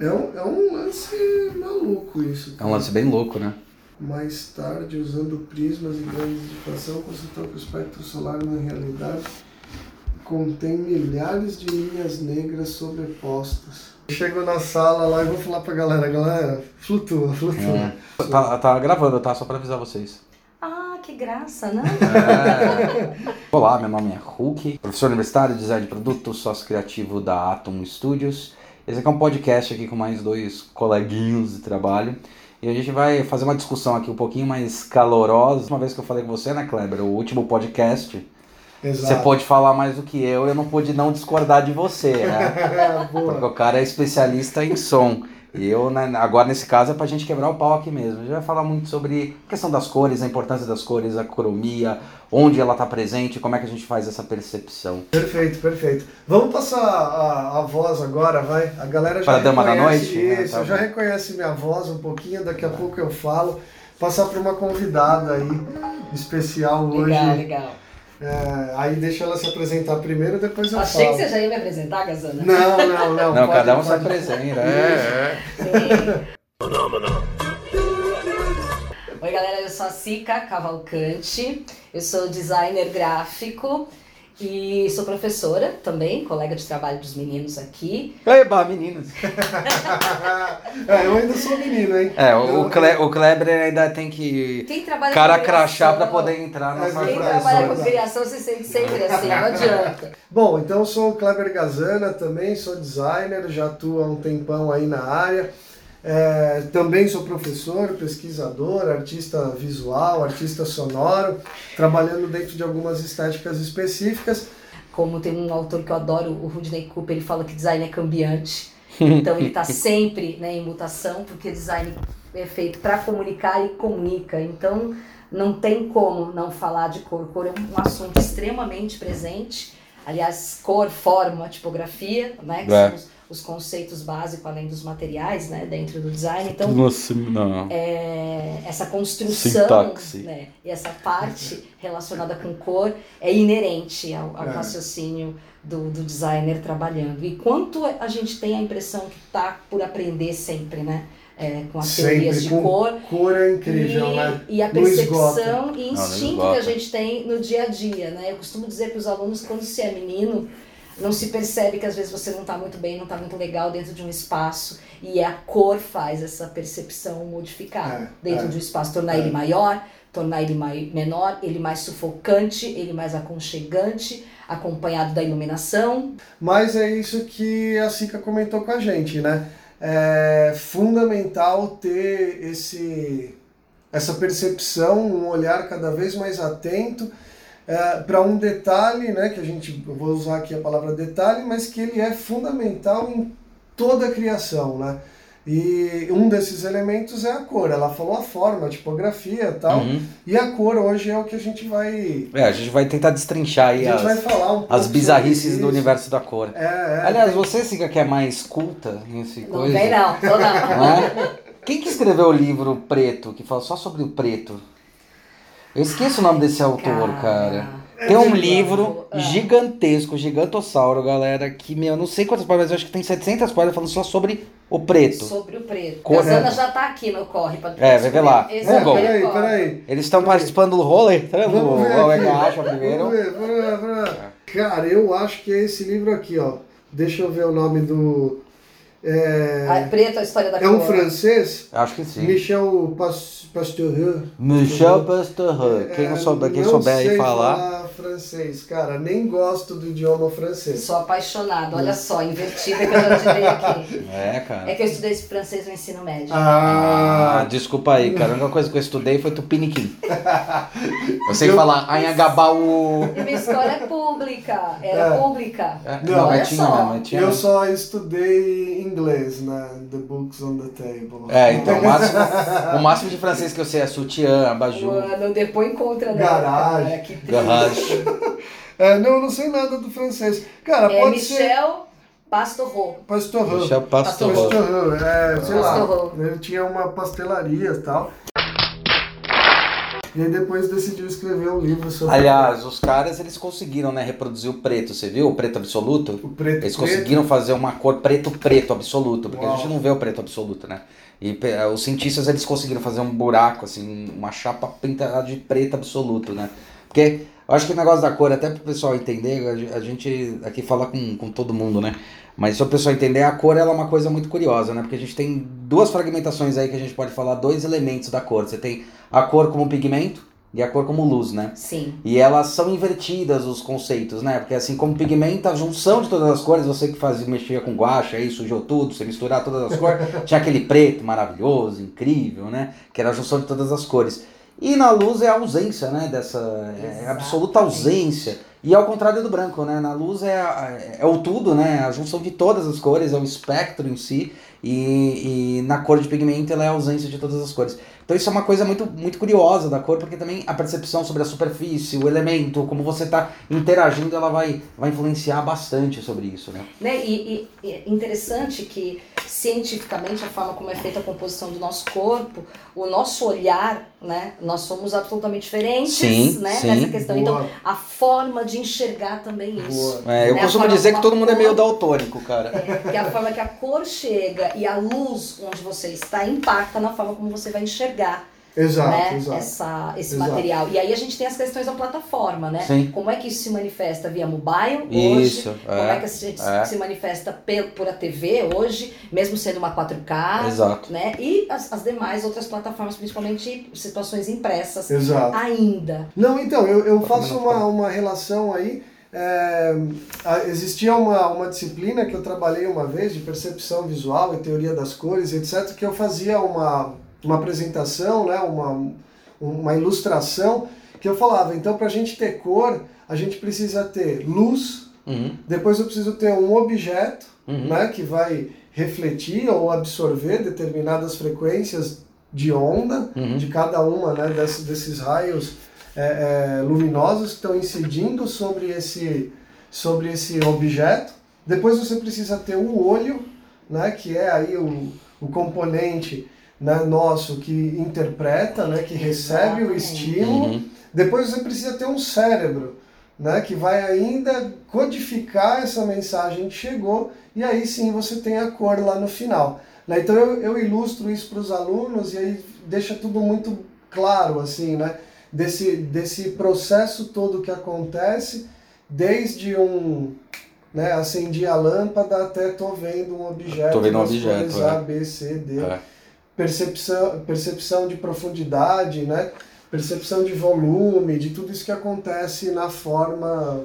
É um, é um lance maluco isso. É um lance bem louco, né? Mais tarde, usando prismas e grandes de difração, constatou que o espectro solar na realidade contém milhares de linhas negras sobrepostas. Chego na sala lá e vou falar pra galera, galera, flutua, flutua. É. Tá, tá gravando, tá? Só pra avisar vocês. Que graça, né? É. Olá, meu nome é Hulk, professor universitário, design de produto, sócio criativo da Atom Studios. Esse aqui é um podcast aqui com mais dois coleguinhos de trabalho. E a gente vai fazer uma discussão aqui um pouquinho mais calorosa. Uma vez que eu falei com você, né, Kleber? O último podcast. Exato. Você pode falar mais do que eu, eu não pude não discordar de você, né? Porque o cara é especialista em som. E eu, né, agora nesse caso, é pra gente quebrar o pau aqui mesmo. A gente vai falar muito sobre a questão das cores, a importância das cores, a cromia, onde ela tá presente, como é que a gente faz essa percepção. Perfeito, perfeito. Vamos passar a, a voz agora, vai? A galera já Para a dama da reconhece noite? Ah, Isso, tá já bom. reconhece minha voz um pouquinho, daqui a pouco eu falo. Passar para uma convidada aí, especial hoje. Legal, legal. É, aí deixa ela se apresentar primeiro, depois eu Achei falo. que você já ia me apresentar, Gazana. Não, não, não. Não, pode- cada um se apresenta. É, é. Oi, galera, eu sou a Cica Cavalcante, eu sou designer gráfico e sou professora também, colega de trabalho dos meninos aqui. Eba, meninas. é, eu ainda sou menino, hein? É, o, Cle, o Kleber ainda tem que Quem trabalha cara com crachá pra criação- poder entrar na É sala. Quem trabalha com criação se sente sempre assim, não adianta. Bom, então eu sou o Kleber Gazana também, sou designer, já atuo há um tempão aí na área. É, também sou professor, pesquisador, artista visual, artista sonoro, trabalhando dentro de algumas estéticas específicas. Como tem um autor que eu adoro, o Rudney Cooper, ele fala que design é cambiante. Então ele está sempre né, em mutação, porque design é feito para comunicar e comunica. Então não tem como não falar de cor. Cor é um assunto extremamente presente. Aliás, cor, forma, tipografia, né? Que É. são os, os conceitos básicos além dos materiais, né? Dentro do design. Então Nossa, não. é, essa construção Sintaxe. né, e essa parte relacionada com cor é inerente ao, ao É. raciocínio do, do designer trabalhando. E quanto a gente tem a impressão que está por aprender sempre, né? é, com as teorias de com cor. cor é incrível, e, né? e a Não percepção e não instinto esgota. que a gente tem no dia a dia, né? Eu costumo dizer para os alunos quando você é menino, não se percebe que às vezes você não está muito bem, não está muito legal dentro de um espaço e a cor faz essa percepção modificar É, dentro é. de um espaço, tornar É. ele maior, tornar ele mai- menor, ele mais sufocante, ele mais aconchegante, acompanhado da iluminação. Mas é isso que a Sica comentou com a gente, né? É fundamental ter esse, essa percepção, um olhar cada vez mais atento para um detalhe, né? Que a gente, eu vou usar aqui a palavra detalhe, mas que ele é fundamental em toda a criação, né? E um desses elementos é a cor. Ela falou a forma, a tipografia e tal. Uhum. E a cor hoje é o que a gente vai. É, a gente vai tentar destrinchar A aí gente vai as, falar um as bizarrices do universo da cor. É, é, Aliás, tem- você, Siga, que é mais culta nesse Não coisa. não, tô não. Né? Quem que escreveu o livro Preto, que fala só sobre o preto? Eu esqueço o nome desse autor, cara. Tem um livro Ah. gigantesco, gigantossauro, galera, que, meu, eu não sei quantas páginas, mas eu acho que tem 700 páginas falando só sobre o preto. Sobre o preto. Cor- Gazana já tá aqui no corre. Pra É, vai ver lá. Esse Não, é o Google. peraí, peraí. Eles estão participando do rolê, tá vendo? Vamos ver O aqui. Egacha primeiro. Vamos ver, vamos ver, vamos ver. Cara, eu acho que é esse livro aqui, ó. Deixa eu ver o nome do. É, Ah, preto, a história da é um cor. francês, Acho que sim. Michel Pas- Pastoureau. Michel Pasteureux. Quem, não É, souber, quem souber aí falar. Francês, cara, nem gosto do idioma francês. Sou apaixonada, olha só, invertida que eu já te dei aqui. É, cara. É que eu estudei esse francês no ensino médio. Ah, Ah, desculpa aí, cara. A única coisa que eu estudei foi tupiniquim. Eu sei Eu- falar Anhangabaú. E minha escola é pública, era É. pública. É, Não, não, olha mas tinha, só. mas tinha. eu só estudei inglês na The Books on the Table. É, então, o máximo, o máximo de francês que eu sei é sutiã, abajur, Mano, depois encontra, né? Garagem. cara? É, não, eu não sei nada do francês. Cara, É pode ser. Michel Pastoreau. Pastoureau. Michel Pasteureux. Pastoureau, é, sei lá. Pastoureau. Ele tinha uma pastelaria e tal. E aí depois decidiu escrever um livro sobre. Aliás, os caras eles conseguiram, né, reproduzir o preto. Você viu o preto absoluto? o preto. Eles preto. conseguiram fazer uma cor preto-preto absoluto, porque a Uau. gente não vê o preto absoluto, né? E os cientistas eles conseguiram fazer um buraco, assim, uma chapa pintada de preto absoluto, né? Porque acho que o negócio da cor, até pro pessoal entender, a ge- a gente aqui fala com, com todo mundo, né? Mas se o pessoal entender, a cor ela é uma coisa muito curiosa, né? Porque a gente tem duas fragmentações aí que a gente pode falar, dois elementos da cor. Você tem a cor como pigmento e a cor como luz, né? Sim. E elas são invertidas os conceitos, né? Porque assim como pigmento, a junção de todas as cores, você que fazia, mexia com guache aí, sujou tudo, você misturar todas as cores, tinha aquele preto maravilhoso, incrível, né? Que era a junção de todas as cores. E na luz é a ausência, né? Dessa é a absoluta ausência. E ao contrário do branco, né? Na luz é, a- é o tudo, né? A junção de todas as cores, é o espectro em si. E, e na cor de pigmento ela é a ausência de todas as cores. Então isso é uma coisa muito, muito curiosa da cor, porque também a percepção sobre a superfície, o elemento, como você está interagindo, ela vai, vai influenciar bastante sobre isso, né? Né? E, e- e é interessante que, cientificamente, a forma como é feita a composição do nosso corpo, o nosso olhar, né? Nós somos absolutamente diferentes Sim, né? sim. nessa questão. Então, Boa. a forma de enxergar também isso. É, eu É a costumo forma dizer que todo mundo é meio cor- daltônico, cara. Que é a forma que a cor chega e a luz onde você está impacta na forma como você vai enxergar Exato, né, exato. Essa, esse Exato. material. E aí a gente tem as questões da plataforma, né? Sim. Como é que isso se manifesta via mobile Isso, hoje? Como é que é, se, é. se manifesta por a TV hoje, mesmo sendo uma 4K, Exato. né? E as, as demais outras plataformas, principalmente situações impressas, Exato. ainda. Não, então, eu, eu faço uma, uma relação aí. é, a- existia uma, uma disciplina que eu trabalhei uma vez de percepção visual e teoria das cores, etc., que eu fazia uma, uma apresentação, né, uma, uma ilustração, que eu falava, então, para a gente ter cor, a gente precisa ter luz, Uhum, depois eu preciso ter um objeto, uhum. né, que vai refletir ou absorver determinadas frequências de onda, Uhum. de cada uma né, desses, desses raios é, é, luminosos que estão incidindo sobre esse, sobre esse objeto. Depois você precisa ter o olho, né, que é aí o, o componente né, nosso que interpreta, né, que recebe o estímulo. Uhum. Depois você precisa ter um cérebro, né, que vai ainda codificar essa mensagem que chegou e aí sim você tem a cor lá no final. Né? Então eu, eu ilustro isso para os alunos e aí deixa tudo muito claro assim, né, desse, desse processo todo que acontece desde um né, acendi a lâmpada até tô vendo um objeto, Tô vendo um das objeto, cores é. A, B, C, D É. percepção, percepção de profundidade, né? percepção de volume, de tudo isso que acontece na forma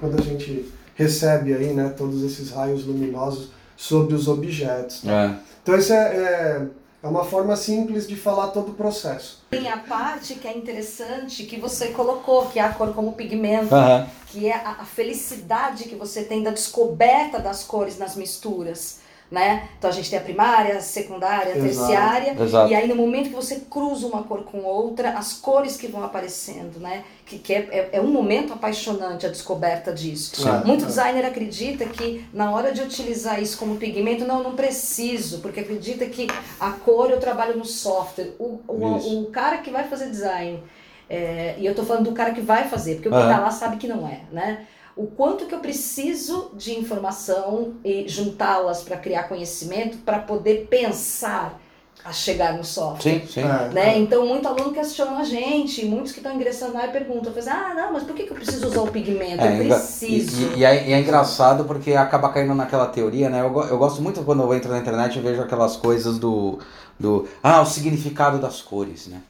quando a gente recebe aí, né, todos esses raios luminosos sobre os objetos. É. Então isso é, é, é uma forma simples de falar todo o processo. Tem a parte que é interessante que você colocou, que é a cor como pigmento, Aham. que é a, a felicidade que você tem da descoberta das cores nas misturas. Né? Então a gente tem a primária, a secundária, a terciária. Exato. E aí no momento que você cruza uma cor com outra, as cores que vão aparecendo, né? Que, que é, é, é um momento apaixonante a descoberta disso. Sim. Muito designer acredita que na hora de utilizar isso como pigmento, não, não preciso, porque acredita que a cor eu trabalho no software. O, o, o cara que vai fazer design, é, e eu tô falando do cara que vai fazer, porque o que tá lá sabe que não é, né? O quanto que eu preciso de informação e juntá-las para criar conhecimento para poder pensar a chegar no software. Sim, sim. É, Né? é. Então, muito aluno questiona a gente, muitos que estão ingressando lá e perguntam, fazem, ah, não, mas por que, que eu preciso usar o pigmento? É, eu engra- preciso. E, e- e é, e é engraçado porque acaba caindo naquela teoria, né? Eu, eu gosto muito quando eu entro na internet e vejo aquelas coisas do, do. Ah, o significado das cores, né?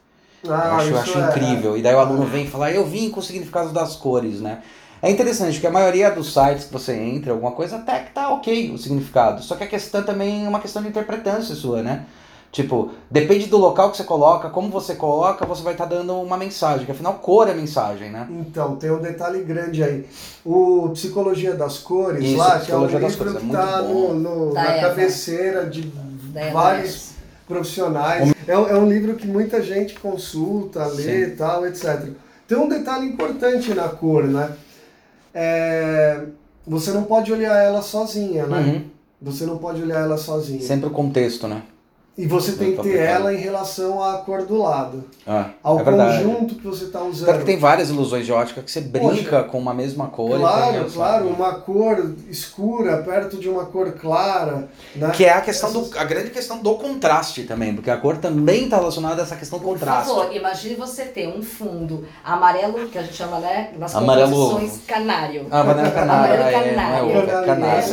eu Ah, acho, eu acho é- incrível. E daí o aluno vem falar, eu vim com o significado das cores, né? É interessante, porque a maioria dos sites que você entra, alguma coisa, até que tá ok o significado. Só que a questão também é uma questão de interpretância sua, né? Tipo, depende do local que você coloca, como você coloca, você vai estar dando uma mensagem, que afinal cor é mensagem, né? Então, tem um detalhe grande aí. O Psicologia das Cores, Isso, lá, que é um livro é que está bom. no, no- Da na cabeceira de Da vários profissionais. É, um- é um livro que muita gente consulta, lê e tal, etc. Tem um detalhe importante na cor, né? É, você não pode olhar ela sozinha, né? Uhum. Você não pode olhar ela sozinha. Sempre o contexto, né? E você tem que Muito ter ela em relação à cor do lado. Ah, Ao é verdade. conjunto que você está usando. Tanto que tem várias ilusões de ótica que você brinca com uma mesma cor. Claro, claro, uma cor escura perto de uma cor clara. Né? Que é a questão do. a grande questão do contraste também, porque a cor também está relacionada a essa questão do Por contraste. favor, imagine você ter um fundo amarelo, que a gente chama, né, nas Amarelo composições canário. Ah, Amarelo é, não é canário. é É amarelo canário?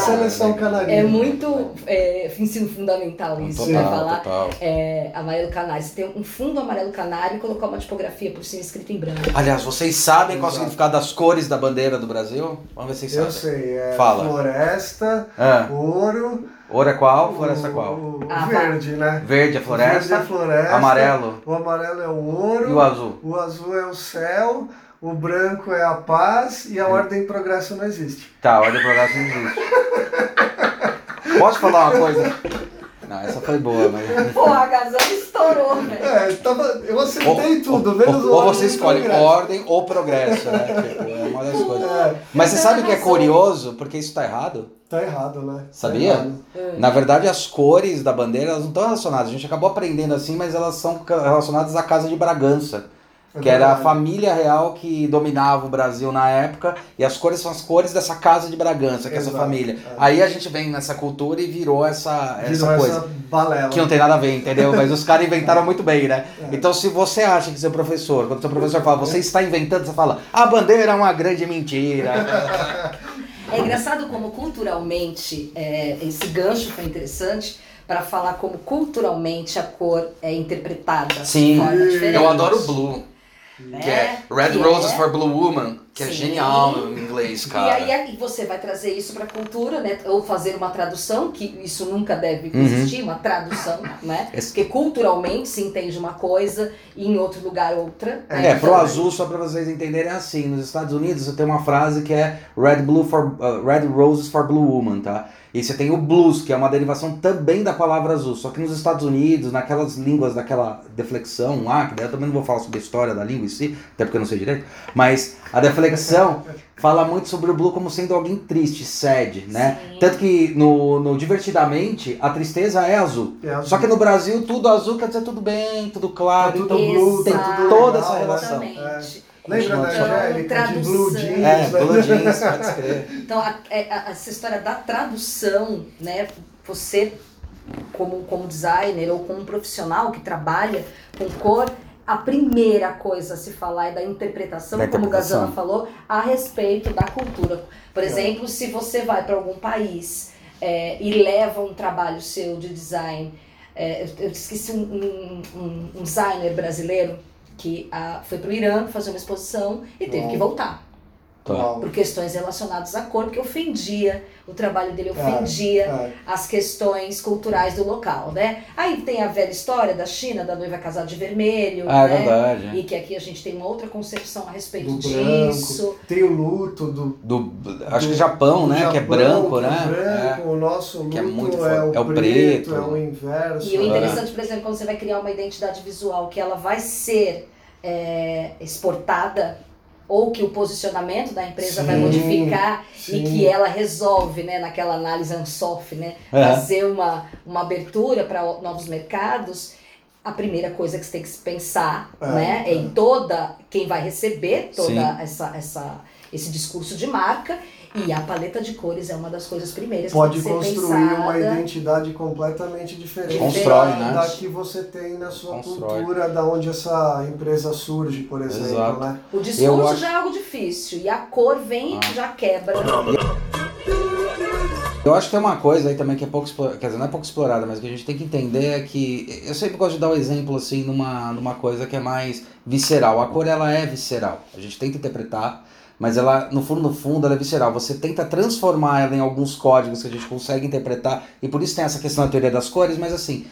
seleção canarinha. É muito é, ensino fundamental isso, Sim. né? Total, Falar total. é, amarelo canário. Você tem um fundo amarelo canário e colocar uma tipografia por cima escrita em branco. Aliás, vocês sabem qual é o Exato. significado das cores da bandeira do Brasil? Vamos ver se vocês Eu sabem. sei, é Fala. floresta, Ah, ouro. ouro é qual? Floresta é o- qual? O, Ah, verde, né? Verde é floresta, Verde é floresta. amarelo O amarelo é o ouro. e o azul. O azul é o céu. O branco é a paz. E a ordem e progresso não existe. Tá, olha o progresso não existe. Posso falar uma coisa? Não, essa foi boa, mas. Pô, a Gazão estourou, velho. É, tava, eu acertei Ou- tudo, ou- menos o Ou ordem você escolhe progresso. ordem ou progresso, né? Tipo, é uma das coisas. É, Mas você sabe o que é curioso? Porque isso tá errado? tá errado, né? Tá Sabia? errado. Na verdade, as cores da bandeira elas não estão relacionadas. A gente acabou aprendendo assim, mas elas são relacionadas à Casa de Bragança. É que era a família real que dominava o Brasil na época, e as cores são as cores dessa casa de Bragança, que é essa família. é. Aí a gente vem nessa cultura e virou essa, essa Virou coisa. essa balela. Que não tem nada a ver, entendeu? Mas os caras inventaram muito bem, né? É. Então, se você acha que seu professor, quando seu professor fala, você está inventando, você fala, a bandeira é uma grande mentira. É engraçado como culturalmente é, esse gancho foi interessante para falar como culturalmente a cor é interpretada Sim, de forma diferente. eu adoro o Blue, né? que é Red Que Roses é- for Blue Woman, que é Sim. genial em inglês, E cara. aí aí você vai trazer isso para a cultura, né? Ou fazer uma tradução, que isso nunca deve Uhum. existir, uma tradução, né? Porque culturalmente se entende uma coisa e em outro lugar outra. É, né? pro Então, azul, só pra vocês entenderem, é assim. Nos Estados Unidos você tem uma frase que é Red, Blue for, uh, Red Roses for Blue Woman, tá? E você tem o blues, que é uma derivação também da palavra azul. Só que nos Estados Unidos, naquelas línguas daquela deflexão lá, que daí eu também não vou falar sobre a história da língua em si, até porque eu não sei direito, mas a deflexão fala muito sobre o blue como sendo alguém triste, sad, né? Sim. Tanto que no, no Divertidamente, a tristeza é azul. É azul. Só que no Brasil, tudo azul quer dizer tudo bem, tudo claro. Tá tudo então blue, tem tudo toda essa relação. Exatamente. Lembra da Então, Angélica de tradução. Blue Jeans? É, né? Blue Jeans, pode escrever. Então, a- é- a- essa história da tradução, né? Você, como, como designer ou como um profissional que trabalha com cor, a primeira coisa a se falar é da interpretação, Da como o. Gazana falou, a respeito da cultura. Por exemplo, se você vai para algum país é, e leva um trabalho seu de design, é, eu, eu esqueci um, um- um- um designer brasileiro que ah, foi para o Irã fazer uma exposição e teve Uau. que voltar Tá. Uau. por questões relacionadas à cor, porque ofendia, o trabalho dele É, ofendia é. as questões culturais do local, né? Aí tem a velha história da China, da noiva casada de vermelho, Ah, é né? verdade. E que aqui a gente tem uma outra concepção a respeito Do disso. branco. Tem o luto do. Do, acho que Japão, do né? que é Japão, branco, que é né? branco, o nosso luto Que é é, muito o forte. É o preto, preto. é o inverso. E o É. interessante, por exemplo, quando você vai criar uma identidade visual que ela vai ser é, exportada ou que o posicionamento da empresa vai Sim, modificar sim. e que ela resolve, né, naquela análise Ansoff, né, É. fazer uma, uma abertura para novos mercados, a primeira coisa que você tem que pensar, É, né, é é. em toda quem vai receber toda Sim. essa, essa esse discurso de marca e a paleta de cores é uma das coisas primeiras Pode que ser construir pensada. uma identidade completamente diferente Constrói, da, né? da que você tem na sua Constrói. cultura, da onde essa empresa surge, por exemplo. Exato. Né? O discurso acho- já é algo difícil e a cor vem Ah. e já quebra. Eu acho que tem uma coisa aí também que é pouco explorada, quer dizer, não é pouco explorada, mas que a gente tem que entender é que eu sempre gosto de dar o exemplo assim numa, numa coisa que é mais visceral. A cor ela é visceral. A gente tenta interpretar, mas ela no fundo no fundo ela é visceral. Você tenta transformar ela em alguns códigos que a gente consegue interpretar e por isso tem essa questão da teoria das cores, mas assim,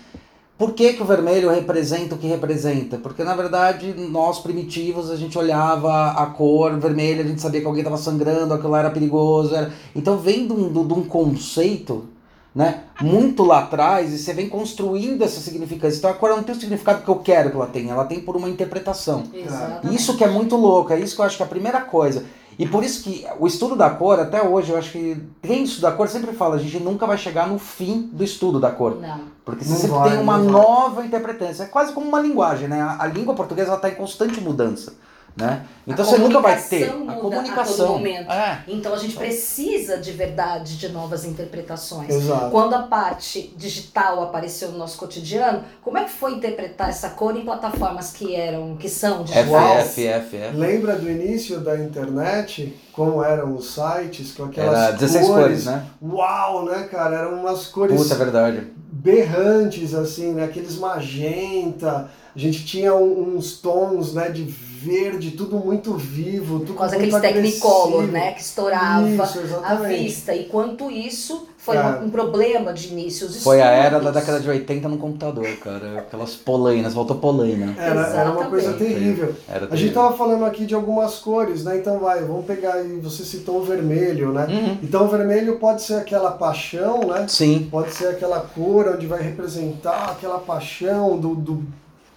por que, que o vermelho representa o que representa? Porque na verdade nós primitivos a gente olhava a cor vermelha, a gente sabia que alguém estava sangrando, aquilo lá era perigoso. Era... Então vem de um, de um conceito né, muito lá atrás e você vem construindo essa significância. Então a cor não tem o significado que eu quero que ela tenha, ela tem por uma interpretação. Exatamente. Isso que é muito louco, é isso que eu acho que é a primeira coisa. E por isso que o estudo da cor, até hoje, eu acho que quem estuda a cor sempre fala, a gente nunca vai chegar no fim do estudo da cor. Não. Porque você Não sempre vai, tem uma vai. nova interpretação. É quase como uma linguagem, né? A, a língua portuguesa está em constante mudança. Né? Então você nunca vai ter a a comunicação. todo momento. É. Então a gente precisa de verdade de novas interpretações. Exato. Quando a parte digital apareceu no nosso cotidiano, como é que foi interpretar essa cor em plataformas que eram, que são digitais? F, F, F, F. Lembra do início da internet? Como eram os sites com aquelas Era 16 cores, né? Uau, né, cara? Eram umas cores Puta, é verdade. berrantes, assim, né? Aqueles magenta. A gente tinha uns tons, né, de verde, tudo muito vivo, tudo Por causa muito daqueles Technicolor, né? Que estourava Isso, à vista. E quanto isso foi É. um, problema de início. Os Foi a era da década de 80 no computador, cara. Aquelas polainas, voltou polaina. Era, era uma coisa terrível. Era A gente tava falando aqui de algumas cores, né? Então vai, vamos pegar aí, você citou o vermelho, né? Uhum. Então o vermelho pode ser aquela paixão, né? Sim. Pode ser aquela cor onde vai representar aquela paixão do, do,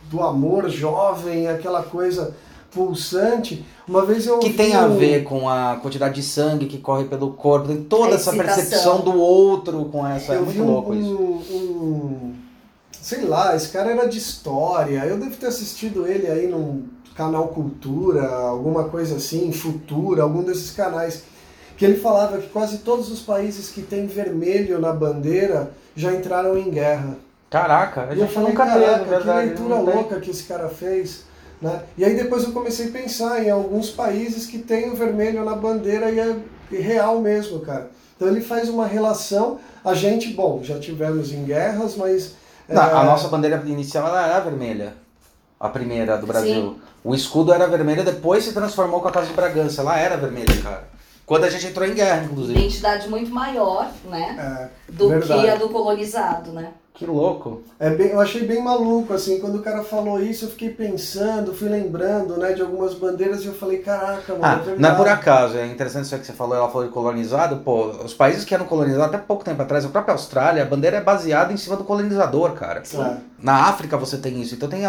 do amor jovem, aquela coisa pulsante. Uma vez eu Que tem a um- ver com a quantidade de sangue que corre pelo corpo, tem toda A essa excitação. percepção do outro com essa. É eu muito vi um, louco isso. um, um- Sei lá, esse cara era de história. Eu devo ter assistido ele aí num canal Cultura, alguma coisa assim, Futura, algum desses canais. Que ele falava que quase todos os países que têm vermelho na bandeira já entraram em guerra. Caraca, a E eu gente falei, nunca teve, caraca, verdade. que leitura não tem. louca que esse cara fez. Né? E aí depois eu comecei a pensar em alguns países que tem o vermelho na bandeira e é real mesmo, cara. Então ele faz uma relação, a gente, bom, já tivemos em guerras, mas... Não, é, A nossa bandeira inicial ela era vermelha. A primeira do Brasil. Sim. O escudo era vermelho, depois se transformou com a Casa de Bragança. Ela era vermelha, cara. Quando a gente entrou em guerra, inclusive. Identidade Identidade muito maior, né? É, Do verdade. que a do colonizado, né? Que louco. É bem, eu achei bem maluco, assim, quando o cara falou isso, eu fiquei pensando, fui lembrando, né, de algumas bandeiras e eu falei, caraca, mano, Ah, é não é por acaso, é interessante isso que você falou, ela falou de colonizado, pô, os países que eram colonizados até pouco tempo atrás, a própria Austrália, a bandeira é baseada em cima do colonizador, cara. É. Na África você tem isso, então tem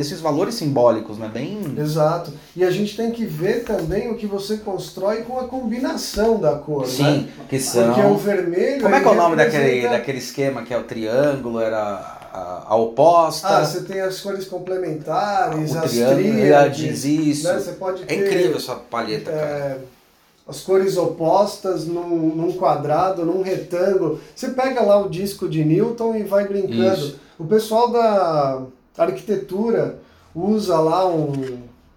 esses valores simbólicos, né, bem... Exato. E a gente tem que ver também o que você constrói com a combinação da cor, né? Sim, que são... Porque o vermelho. Como é que é o nome daquele, daquele esquema que é o triângulo, era a, a oposta, Ah, você tem as cores complementares, o as tríades. isso. Né? Você pode É ter incrível essa palheta, cara. é, as cores opostas num, num quadrado, num retângulo. Você pega lá o disco de Newton e vai brincando. Isso. O pessoal da arquitetura usa lá um,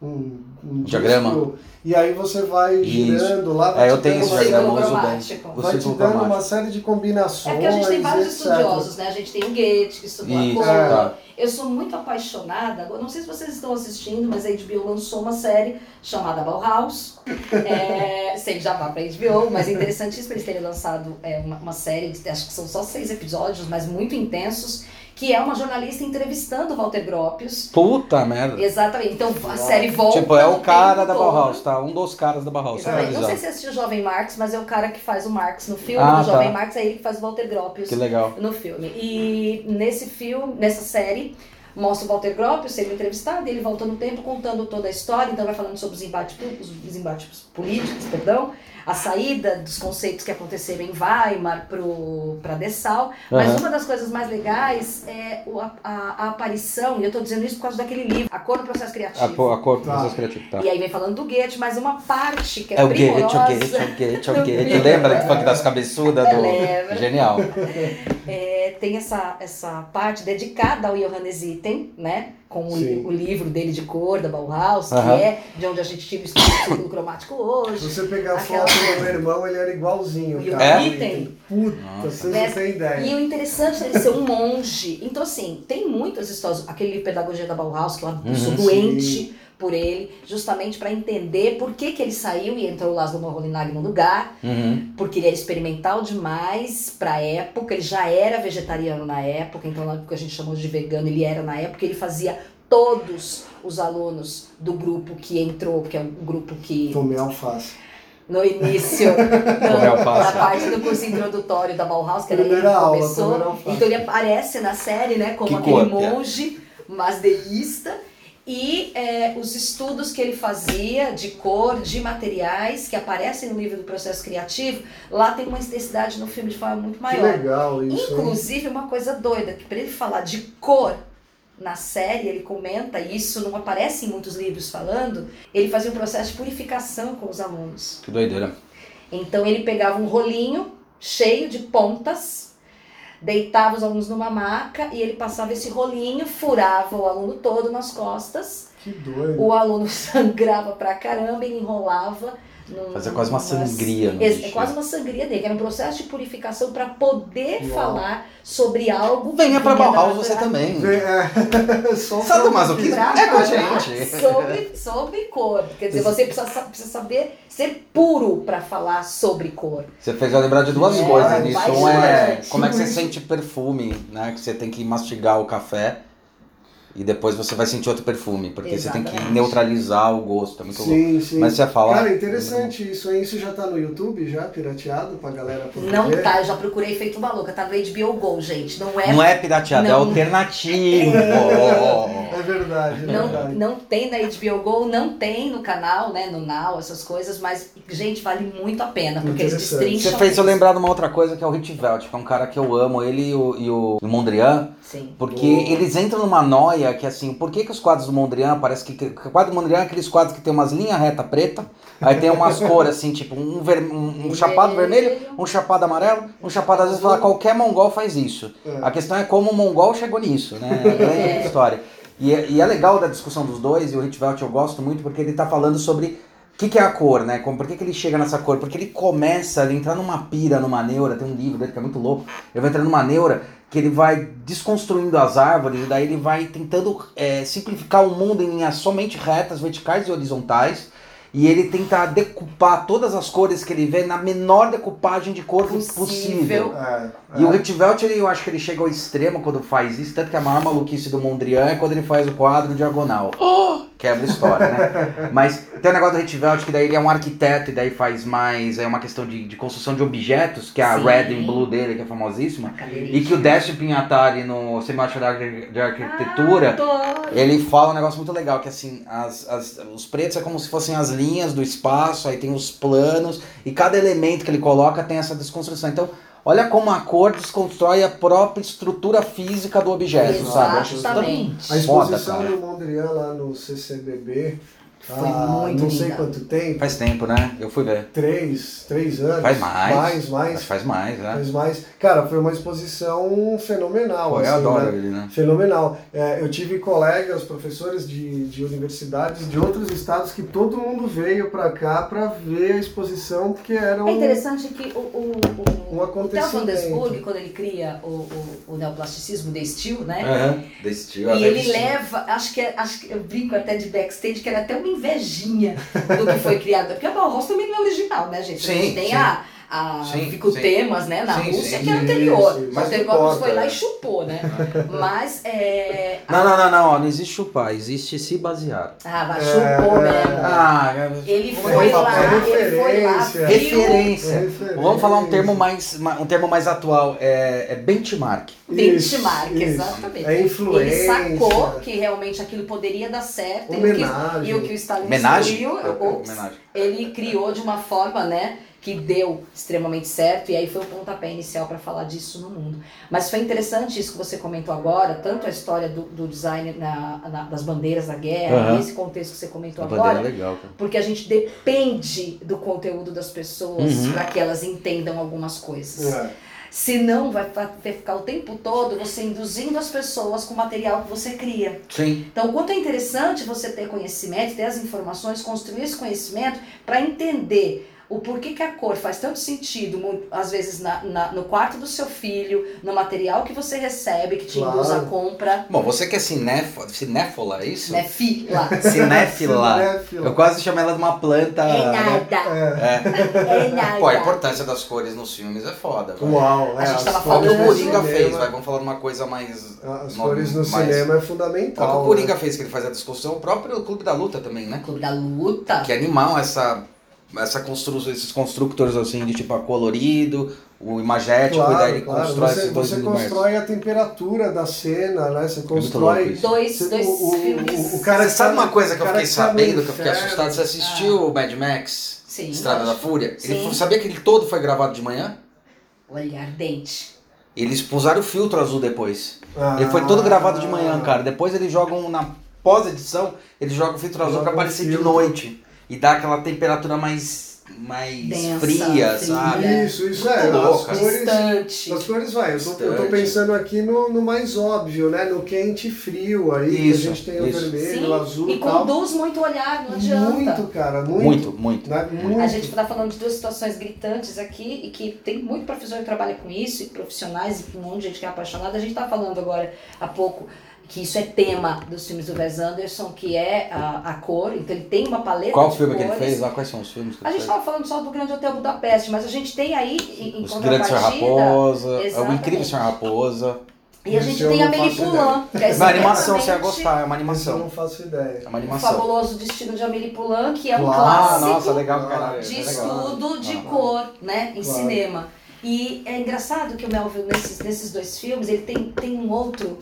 um, um Diagrama. disco, e aí você vai Isso. girando lá. vai É, eu te tenho esse uma diagrama, uso bem. Vai te dando uma série de combinações. É porque a gente tem vários etc. estudiosos, né? A gente tem o Goethe, que estudou Isso, a cor. tá. Eu sou muito apaixonada, agora não sei se vocês estão assistindo, mas a HBO lançou uma série chamada Bauhaus. É, sei que já vá pra HBO, mas é interessantíssimo eles terem lançado é, uma, uma série, de- acho que são só seis episódios, mas muito intensos, que é uma jornalista entrevistando o Walter Gropius. Puta merda. Exatamente. Então a série volta. Tipo, é o cara da todo. Bauhaus, tá? Um dos caras da Bauhaus, Exatamente. Não sei se você assistiu o Jovem Marx, mas é o cara que faz o Marx no filme. Ah, o Jovem tá. Marx é ele que faz o Walter Gropius Que legal. no filme. E nesse filme, nessa série, mostra o Walter Gropius sendo entrevistado, e ele volta no tempo contando toda a história, então vai falando sobre os embates, os embates políticos, perdão, a saída dos conceitos que aconteceram em Weimar para Dessau. Mas Aham. uma das coisas mais legais é a, a- a aparição, e eu estou dizendo isso por causa daquele livro, A Cor do Processo Criativo. A, a cor do Tá. processo criativo, tá. E aí vem falando do Goethe, mas uma parte que é, É o Goethe, primorosa. o Goethe, o Goethe, o Goethe. Lembra do funk das cabeçudas? Do... Lembra. Genial. É, tem essa, essa parte dedicada ao Johannes Itten, né? Com o, o livro dele de cor, da Bauhaus, que é de onde a gente tira o estudo do círculo cromático Se hoje. você pegar a Aquela- foto do meu irmão, ele era igualzinho. E o cara. item? Puta, Nossa. vocês não têm ideia. E o interessante é ele ser um monge. Então, assim, tem muitas histórias. Aquele livro Pedagogia da Bauhaus, que eu Uhum. sou Sim. Por ele, justamente para entender por que, que ele saiu e entrou o Laszlo Moholy-Nagy no lugar. Uhum. porque ele era experimental demais pra época, ele já era vegetariano na época, então na época a gente chamou de vegano, ele era na época, ele fazia todos os alunos do grupo que entrou, que é o grupo que Tomei alface. no início, na alface. parte do curso introdutório da Bauhaus, que era ele que aula, começou, então ele aparece na série, né, como Que aquele cor que é? monge mas deísta, e é, os estudos que ele fazia de cor, de materiais, que aparecem no livro do processo criativo, lá tem uma intensidade no filme de forma muito Que maior. legal isso. hein? Inclusive, uma coisa doida, que para ele falar de cor na série, ele comenta, e isso não aparece em muitos livros falando, ele fazia um processo de purificação com os alunos. Que doideira. Então ele pegava um rolinho cheio de pontas, deitava os alunos numa maca e ele passava esse rolinho, furava o aluno todo nas costas. Que doido. O aluno sangrava pra caramba e enrolava. Num, Fazia quase uma sangria no É, bicho. é quase uma sangria dele, que era um processo de purificação para poder Uau. falar sobre algo. Venha da Bauhaus você também. É, só Sabe mais o que- É com a gente. Sobre, sobre cor. Quer dizer, você precisa, sa- precisa saber ser puro para falar sobre cor. Você fez eu lembrar de duas É, coisas nisso. Um é como é que você sente perfume, né? Que você tem que mastigar o café e depois você vai sentir outro perfume, porque você tem que Exatamente. neutralizar o gosto. É muito louco. Sim, sim. Mas você ia falar. Cara, interessante isso, hein? Isso já tá no YouTube, já, pirateado, pra galera poder Não ver? tá, eu já procurei feito uma louca, tá no HBO Go, gente. Não é. Não é pirateado, é Não. alternativo. É verdade, é Não, verdade. não tem na HBO Go, não tem no canal, né, no Now, essas coisas, mas, gente, vale muito a pena, porque eles destrincham. Você fez eu isso. lembrar de uma outra coisa que é o Rich Velt, que é um cara que eu amo, ele e o, e o Mondrian, Sim. porque eles entram numa noia que assim, por que, que os quadros do Mondrian parece que. o quadro do Mondrian é aqueles quadros que tem umas linhas reta preta, aí tem umas cores assim, tipo um, ver, um, um chapado vermelho, um chapado amarelo, um chapado às vezes fala qualquer mongol faz isso. É. A questão é como o mongol chegou nisso, né? É a grande história. E, é- e é legal da discussão dos dois, e o Hitvelt eu gosto muito porque ele tá falando sobre o que, que é a cor, né? Como, por que, que ele chega nessa cor? Porque ele começa a entrar numa pira, numa neura, tem um livro dele que é muito louco, ele vai entrando numa neura que ele vai desconstruindo as árvores, e daí ele vai tentando é, simplificar o mundo em linhas somente retas, verticais e horizontais, e ele tenta decupar todas as cores que ele vê na menor decupagem de cor Possível. possível. É, E o é. Hitvelt, ele, eu acho que ele chega ao extremo quando faz isso, tanto que a maior maluquice do Mondrian é quando ele faz o quadro diagonal. Quebra a história, né? Mas tem o negócio do Hitvelt, que daí ele é um arquiteto e daí faz mais, é uma questão de, de construção de objetos, que é a Sim. Red and Blue dele, que é famosíssima. E que o Décio Pinhatari, no Semiótica da de Arquitetura, Adoro. ele fala um negócio muito legal, que assim, as, as- os pretos é como se fossem as linhas do espaço, aí tem os planos, e cada elemento que ele coloca tem essa desconstrução. Então, olha como a cor desconstrói a própria estrutura física do objeto, sabe? Isso tão Exatamente. A foda, exposição cara. do Mondrian lá no CCBB, Foi há muito não sei linda. quanto tempo, Faz tempo, né? Eu fui ver. três, três anos. Faz mais. Mais, mais. faz mais, né? Faz mais. Cara, foi uma exposição fenomenal. Pô, eu assim, adoro né? ele, né? Fenomenal. É, eu tive colegas, professores de, de universidades de outros estados que todo mundo veio pra cá pra ver a exposição, porque era um. É interessante que o, o, o, Um o Theo van acontecimento. Desburg, quando ele cria o, o, o neoplasticismo de Steel, né? Aham. Desse tio, E ele desse tio. leva, acho que, é- acho que eu brinco até de backstage, que era até uma invejinha do que foi criado. Porque a Bauhaus também não é original, né, gente? a Sim, gente tem sim. a, a Sim, Vicutemas, né, na Sim, Rússia, sim, que é sim, anterior. sim, o mas importa, foi lá e chupou, né? Mas é. Não, não, não, não, ó, não existe chupar, existe se basear. Ah, vai, É, chupou é. mesmo. Ah, Ele foi lá, é ele foi lá, referência. referência. Referência. Vamos falar um termo mais, ma- um termo mais atual, é, é benchmark. benchmark, Isso, isso. exatamente. É influência. Ele sacou que realmente aquilo poderia dar certo e o que- Homenagem. e o que o Stalin Homenagem? instruiu, É, é, ele criou de uma forma, né, que deu extremamente certo e aí foi o pontapé inicial para falar disso no mundo. Mas foi interessante isso que você comentou agora, tanto a história do, do design na- na- das bandeiras da guerra, Aham. esse contexto que você comentou A bandeira é agora, legal, cara. porque a gente depende do conteúdo das pessoas Uhum. para que elas entendam algumas coisas. É. Senão vai ficar o tempo todo você induzindo as pessoas com o material que você cria. Sim. Então, o quanto é interessante você ter conhecimento, ter as informações, construir esse conhecimento para entender o porquê que a cor faz tanto sentido, às vezes na, na- no quarto do seu filho, no material que você recebe, que te Claro. induz a compra, Bom, você que é cinéfila, cinéfila, é isso? né, fila. Cinéfila. Cinéfila. Eu quase chamei ela de uma planta. É né? nada, É. é nada. Pô, a importância das cores nos filmes é foda. vai. Uau, A é, gente as tava cores o Coringa fez? Vai, vamos falar de uma coisa mais. As no- cores no mais- cinema é fundamental. Qual que o Coringa né? fez que ele faz a discussão? O próprio Clube da Luta também, né? Clube da Luta. Que animal essa essa constru esses construtores assim de tipo a colorido, o imagético, Claro, e daí ele claro. constrói Você, esses dois você universos. constrói a temperatura da cena, né? Você constrói. Dois, você- dois o, o- filmes. o, o cara Você sabe tá- uma coisa que eu fiquei tá sabendo, que eu fiquei assustado? Você assistiu o Mad Max? Sim, Estrada da. Fúria? Ele Sim. sabia que ele todo foi gravado de manhã? Olha, ardente. Eles puseram o filtro azul depois. Ah. Ele foi todo gravado de manhã, cara. Depois eles jogam na pós-edição, eles jogam o filtro azul um aparecer de noite. E dá aquela temperatura mais, mais Densa, fria, sabe? Isso, isso é. Muito As cores, Distante. as cores vai. Eu tô, eu tô pensando aqui no, no mais óbvio, né? No quente e frio aí. que Isso, a gente tem o isso. vermelho, Sim, o azul e tal. conduz muito o olhar, não adianta. Muito, cara. Muito. Muito, muito. né? muito. A gente está falando de duas situações gritantes aqui e que tem muito professor que trabalha com isso e profissionais e um monte de gente que é apaixonada. A gente está falando agora há pouco que isso é tema dos filmes do Wes Anderson, que é a, a cor. Então ele tem uma paleta Qual de filme que ele cores. fez lá? Quais são os filmes que A ele gente fez? estava falando só do Grande Hotel Budapeste, mas a gente tem aí em, em Os Sr. contrapartida. Raposa, é o Exatamente. Incrível Sr. Raposa. E a gente tem a Amélie Poulain, que é Na animação você ia gostar, é uma Isso eu animação. não faço ideia. É uma O animação. fabuloso destino de Amélie Poulain, que é um Claro. Ah, clássico. nossa, legal caralho. de é legal. estudo de Ah. cor, né, em Claro. cinema. E é engraçado que o Melville, nesses, nesses dois filmes, ele tem, tem um outro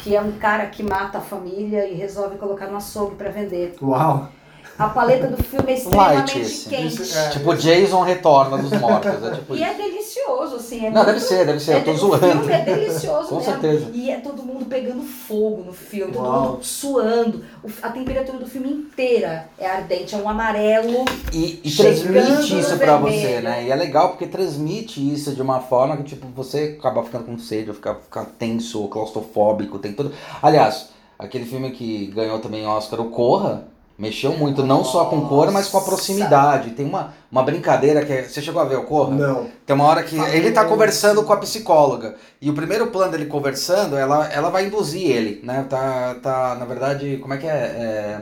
que é um cara que mata a família e resolve colocar no açougue para vender. Uau! A paleta do filme é Light extremamente esse. quente. Isso é- Tipo, Jason retorna dos mortos. É tipo E é delicioso, assim. É Não, muito- deve ser, deve ser, eu tô é, zoando. O filme é delicioso Com mesmo. certeza. E é todo mundo pegando fogo no filme, todo Uau. mundo suando. A temperatura do filme inteira é ardente, é um amarelo. E, e transmite isso pra vermelho. você, né? E é legal porque transmite isso de uma forma que, tipo, você acaba ficando com sede, ou ficar, ficar tenso, claustrofóbico, tem tudo. Aliás, aquele filme que ganhou também Oscar, o Corra, mexeu muito, não só com cor, mas com a Nossa. proximidade. Tem uma, uma brincadeira que é. Você chegou a ver o Corra? Não. Tem uma hora que ele tá aí. conversando com a psicóloga. E o primeiro plano dele conversando, ela, ela vai induzir ele, né? Tá, tá, na verdade, como é que é? É,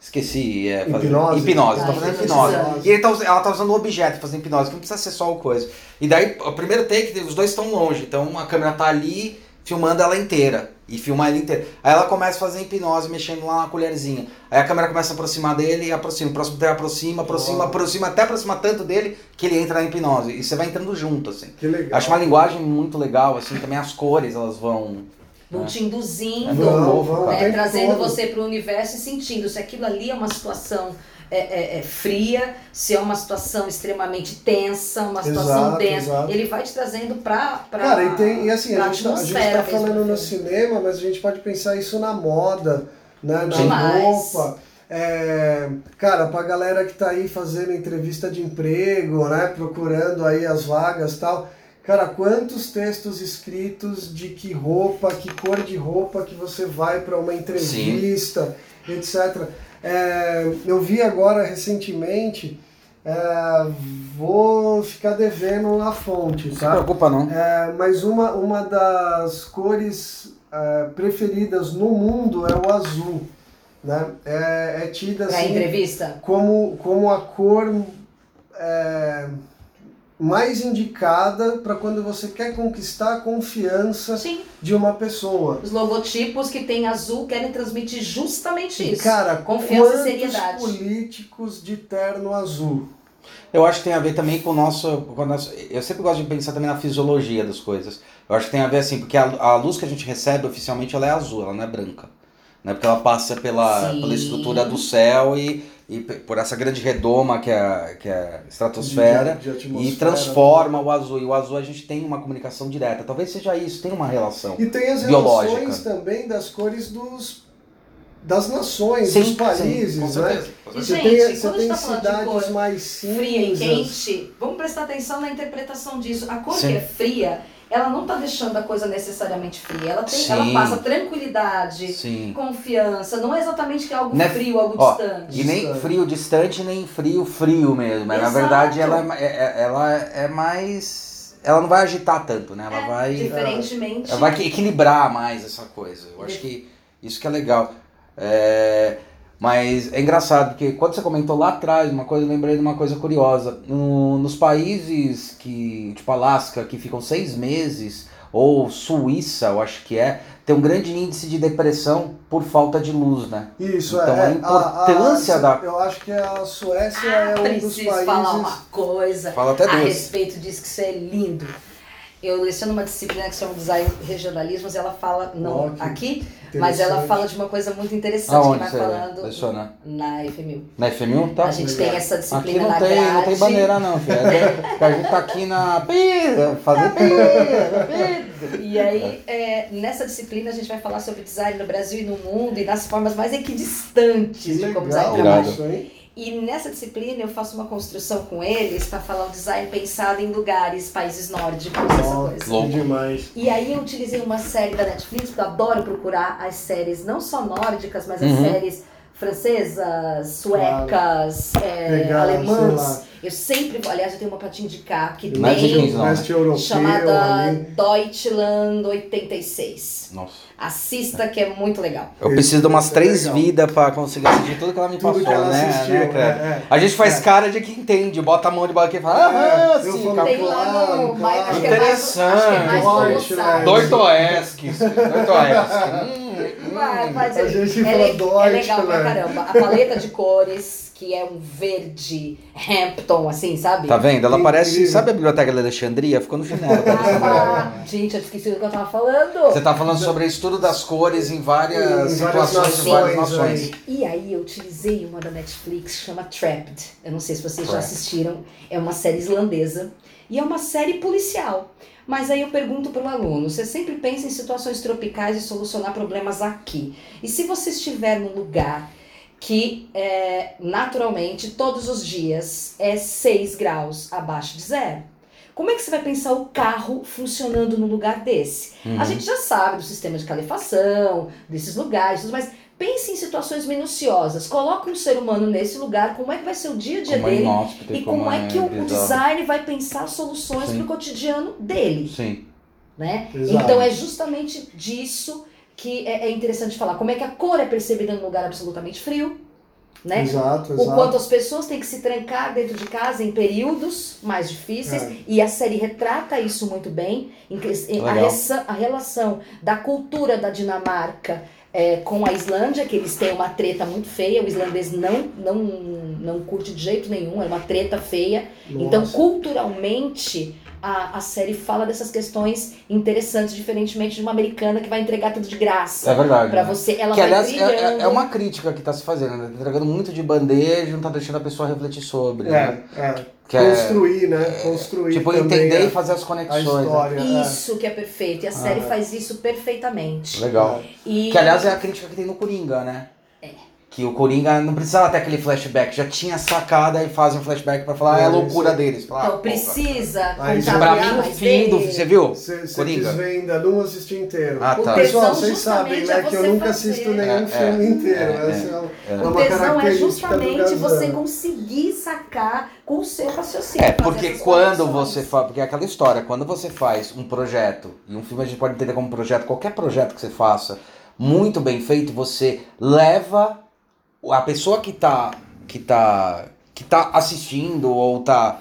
esqueci. É, fazer- Hipnose. Hipnose, tá Ah, fazendo hipnose. hipnose. E ele tá, ela tá usando o objeto pra fazer hipnose, que não precisa ser só o coisa. E daí, o primeiro take, os dois estão longe. Então a câmera tá ali filmando ela inteira. E filmar ela inteira. Aí ela começa a fazer hipnose, mexendo lá na colherzinha. Aí a câmera começa a aproximar dele e aproxima. O próximo tempo aproxima, aproxima, Uau. aproxima, até aproximar tanto dele que ele entra na hipnose. E você vai entrando junto, assim. Que legal. Acho uma linguagem muito legal, assim, também as cores, elas vão. Vão te induzindo, É muito Vão, louco, vão, cara. o né, trazendo todo. você para o universo e sentindo se aquilo ali é uma situação é, é, é fria, se é uma situação extremamente tensa, uma situação Exato, densa. exato. Ele vai te trazendo para Cara, e, tem, e assim, pra a gente, tá, a gente tá falando do no cinema, mas a gente pode pensar isso na moda, né? na Demais. roupa. É, cara, pra galera que tá aí fazendo entrevista de emprego, né? Procurando aí as vagas e tal. Cara, quantos textos escritos de que roupa, que cor de roupa que você vai para uma entrevista, etc. É, eu vi agora recentemente, é, vou ficar devendo a fonte, Não se tá? preocupa, não. É, mas uma, uma das cores é, preferidas no mundo é o azul. Né? É, é tida assim, entrevista? como, como a cor é, mais indicada para quando você quer conquistar a confiança Sim. de uma pessoa. Os logotipos que tem azul querem transmitir justamente isso. Cara, Confiança e seriedade. políticos de terno azul? Eu acho que tem a ver também com o nosso, com o nosso. Eu sempre gosto de pensar também na fisiologia das coisas. Eu acho que tem a ver assim, porque a, a luz que a gente recebe oficialmente ela é azul, ela não é branca. Né? Porque ela passa pela, Sim. pela estrutura do céu e, e por essa grande redoma que é, a- que é a estratosfera. De- de E atmosfera. transforma o azul. E o azul a gente tem uma comunicação direta. Talvez seja isso, tem uma relação. E tem as biológica. relações também das cores dos das nações, Sim, dos países, sim, com né? certeza, com Você gente, tem, você tem tá cidades cor mais fria e cinzas. quente, vamos prestar atenção na interpretação disso. A cor Sim. que é fria, ela não tá deixando a coisa necessariamente fria. Ela, tem, Sim. ela passa tranquilidade, Sim. confiança. Não é exatamente que é algo Né? frio, algo Ó, distante. E nem frio distante, nem frio frio mesmo. Mas, Na verdade, ela é, é- é- ela é mais. Ela não vai agitar tanto, né? Ela É, vai. Diferentemente. Ela vai que- equilibrar mais essa coisa. Eu acho que isso que é legal. É, mas é engraçado, porque quando você comentou lá atrás, uma coisa, eu lembrei de uma coisa curiosa. No- nos países que, tipo Alasca, que ficam seis meses, ou Suíça, eu acho que é, tem um grande índice de depressão por falta de luz, né? Isso, Então, é. a importância a- a- da- Eu acho que a Suécia Ah, é um dos preciso países. falar uma coisa Fala até a respeito disso, que isso é lindo. Eu leciono uma disciplina que se chama Design Regionalismos, e ela fala, não aqui, mas ela fala de uma coisa muito interessante Aonde que vai falando leciona? na FMU. Na FMU, tá? a gente legal. tem essa Aqui disciplina não na tem, grade. não tem bandeira não, filho. É, a gente tá aqui na pisa, fazer pisa. E aí, é, nessa disciplina, a gente vai falar sobre design no Brasil e no mundo e nas formas mais equidistantes Que de como legal design trabalha. isso, hein? E nessa disciplina eu faço uma construção com eles para falar um design pensado em lugares, países nórdicos, essa Ó, coisa. Louco. demais. E aí eu utilizei uma série da Netflix, porque eu adoro procurar as séries, não só nórdicas, mas as Uhum. séries francesas, suecas, é, Pegar, sei alemãs. Eu sempre, aliás, eu tenho uma pra te indicar, que de tem né? Leste europeu chamada ali. Deutschland 86. Nossa. Assista que é muito legal. Eu Esse- preciso de umas é três vidas pra conseguir assistir tudo que ela me Tudo passou, que ela né? assistiu. né, é, é. A gente faz É. cara de que entende, bota a mão de bola e fala, ah, É, eu sim. Tem lá no. claro, mais- acho que é mais, Interessante. acho que é mais Deutschland. colossal. Doitoevskis, Doitoevskis. Hum, Vai, hum. A gente é, é legal pra caramba. A paleta de cores, que é um verde Hampton, assim, sabe? Tá vendo? Ela parece, sabe a biblioteca de Alexandria? Ficou no chinelo. tá. Ah, gente, eu esqueci do que eu tava falando. Você tá falando sobre estudo das cores em várias Em situações e várias nações nações. E aí eu utilizei uma da Netflix que chama Trapped. Eu não sei se vocês já Trapped. assistiram. É uma série islandesa. E é uma série policial. Mas aí eu pergunto para o aluno: você sempre pensa em situações tropicais e solucionar problemas aqui. E se você estiver num lugar que é, naturalmente todos os dias é 6 graus abaixo de zero? Como é que você vai pensar o carro funcionando num lugar desse? Uhum. A gente já sabe do sistema de calefação, desses lugares, tudo, mas pense em situações minuciosas. Coloca um ser humano nesse lugar, como é que vai ser o dia a dia Como é dele inóspito e como, é que o, o design vai pensar soluções para o cotidiano dele, Sim. né? Então é justamente disso que é, é interessante falar. Como é que a cor é percebida num lugar absolutamente frio, né? Exato, O exato. quanto as pessoas têm que se trancar dentro de casa em períodos mais difíceis. É. E a série retrata isso muito bem. Em que- em- a, a relação da cultura da Dinamarca é, com a Islândia, que eles têm uma treta muito feia. O islandês não, não, não curte de jeito nenhum, é uma treta feia. Então, Nossa. culturalmente, a, a série fala dessas questões interessantes, diferentemente de uma americana que vai entregar tudo de graça. É verdade. Pra né? você, ela que vai aliás é, é- é uma crítica que tá se fazendo, né? Tá entregando muito de bandeja e não tá deixando a pessoa refletir sobre. né? É, é. Que é, Construir, né? Construir tipo, entender a, e fazer as conexões. né? história. é. Isso que é perfeito. E a série Ah. faz isso perfeitamente. Legal. E Que aliás é a crítica que tem no Coringa, né? É. Que o Coringa não precisava ter aquele flashback, já tinha sacada e fazem um flashback pra falar, ah, é a É, loucura isso. deles. Fala, então ah, precisa Aí, contar Pra mim, o fim do. Você viu? Você você Coringa? desvenda, não assisti inteiro. Ah, tá. Pessoal, vocês sabem, né, é que eu nunca fazer. assisto nenhum É, filme é, inteiro. é, é, é. uma O tesão é característica do justamente você conseguir sacar com o seu raciocínio. É, porque quando você faz. Porque é aquela história, quando você faz um projeto, e um filme a gente pode entender como projeto, qualquer projeto que você faça, muito bem feito, você leva a pessoa que tá. que tá. que tá assistindo ou tá.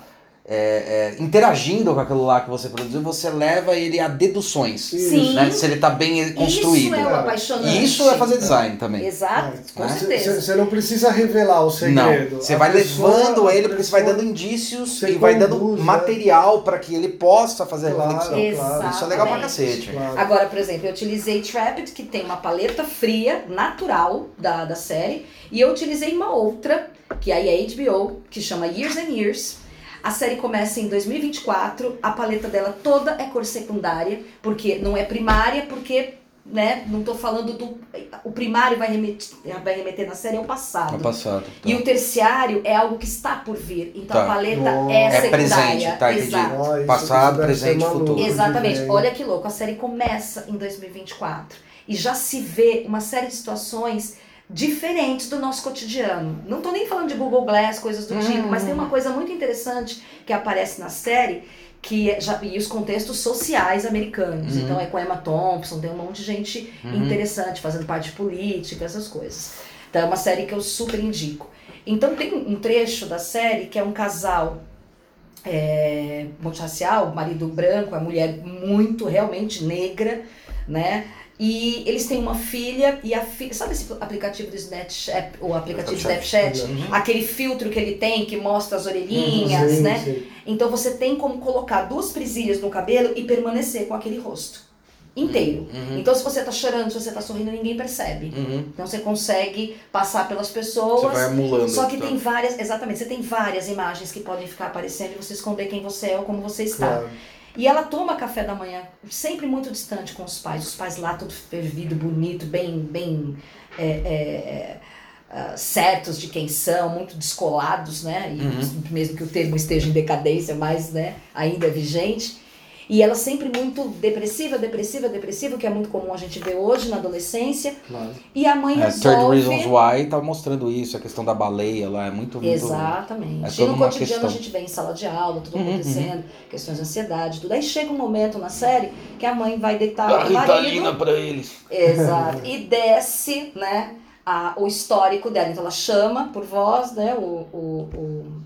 É, é, interagindo com aquilo lá que você produziu, você leva ele a deduções. Sim. Né, se ele tá bem construído. Isso é o apaixonante. E isso é fazer design também. Exato, com Você- certeza. Você não precisa revelar o segredo. Não, você A vai pessoa- levando ele, porque você vai dando indícios e vai dando conduz, né? material para que ele possa fazer a Claro, reflexão. claro. Isso é legal pra cacete. Claro. Agora, por exemplo, eu utilizei Trapped, que tem uma paleta fria, natural da, da série, e eu utilizei uma outra, que aí é HBO, que chama Years and Years. A série começa em 2024, a paleta dela toda é cor secundária, porque não é primária, porque, né, não tô falando do... O primário vai remeter, vai remeter na série ao passado. No passado. E o terciário é algo que está por vir. Então Tá. a paleta Nossa. é É secundária. presente, tá. Exato. Isso Passado, presente, maluco futuro. Exatamente. Olha que louco, a série começa em 2024 e já se vê uma série de situações diferentes do nosso cotidiano. Não tô nem falando de Google Glass, coisas do Hum. tipo, mas tem uma coisa muito interessante que aparece na série que é já e os contextos sociais americanos. Uhum. Então é com Emma Thompson, tem um monte de gente Uhum. interessante fazendo parte de política, essas coisas. Então é uma série que eu super indico. Então tem um trecho da série que é um casal é, multirracial, marido branco, a mulher muito realmente negra, né? E eles têm uma filha e a filha. Sabe esse aplicativo do Snapchat? O aplicativo Snapchat? Uhum. Aquele filtro que ele tem que mostra as orelhinhas, Sim, né? sim. Então você tem como colocar duas presilhas no cabelo e permanecer com aquele rosto inteiro. Uhum. Então se você tá chorando, se você tá sorrindo, ninguém percebe. Uhum. Então você consegue passar pelas Você pessoas. vai emulando. Só que então. tem várias, exatamente, você tem várias imagens que podem ficar aparecendo e você esconder quem você é ou como você está. Claro. E ela toma café da manhã, sempre muito distante com os pais. Os pais lá, tudo fervido, bonito, bem, bem é, é, ah, certos de quem são, muito descolados, né? E Uhum. mesmo que o termo esteja em decadência, mas né, ainda é vigente. E ela sempre muito depressiva, depressiva, depressiva, que é muito comum a gente ver hoje na adolescência. Claro. E a mãe É, resolve... 30 Reasons Why tá mostrando isso, a questão da baleia lá, é muito, muito... Exatamente. é e no cotidiano questão. a gente vê em sala de aula, tudo Uhum, acontecendo, questões de ansiedade, tudo. Aí chega um momento na série que a mãe vai deitar Dá com o marido. Ritalina pra eles. Exato. E desce, né, a, o histórico dela. Então ela chama por voz, né, o, o, o,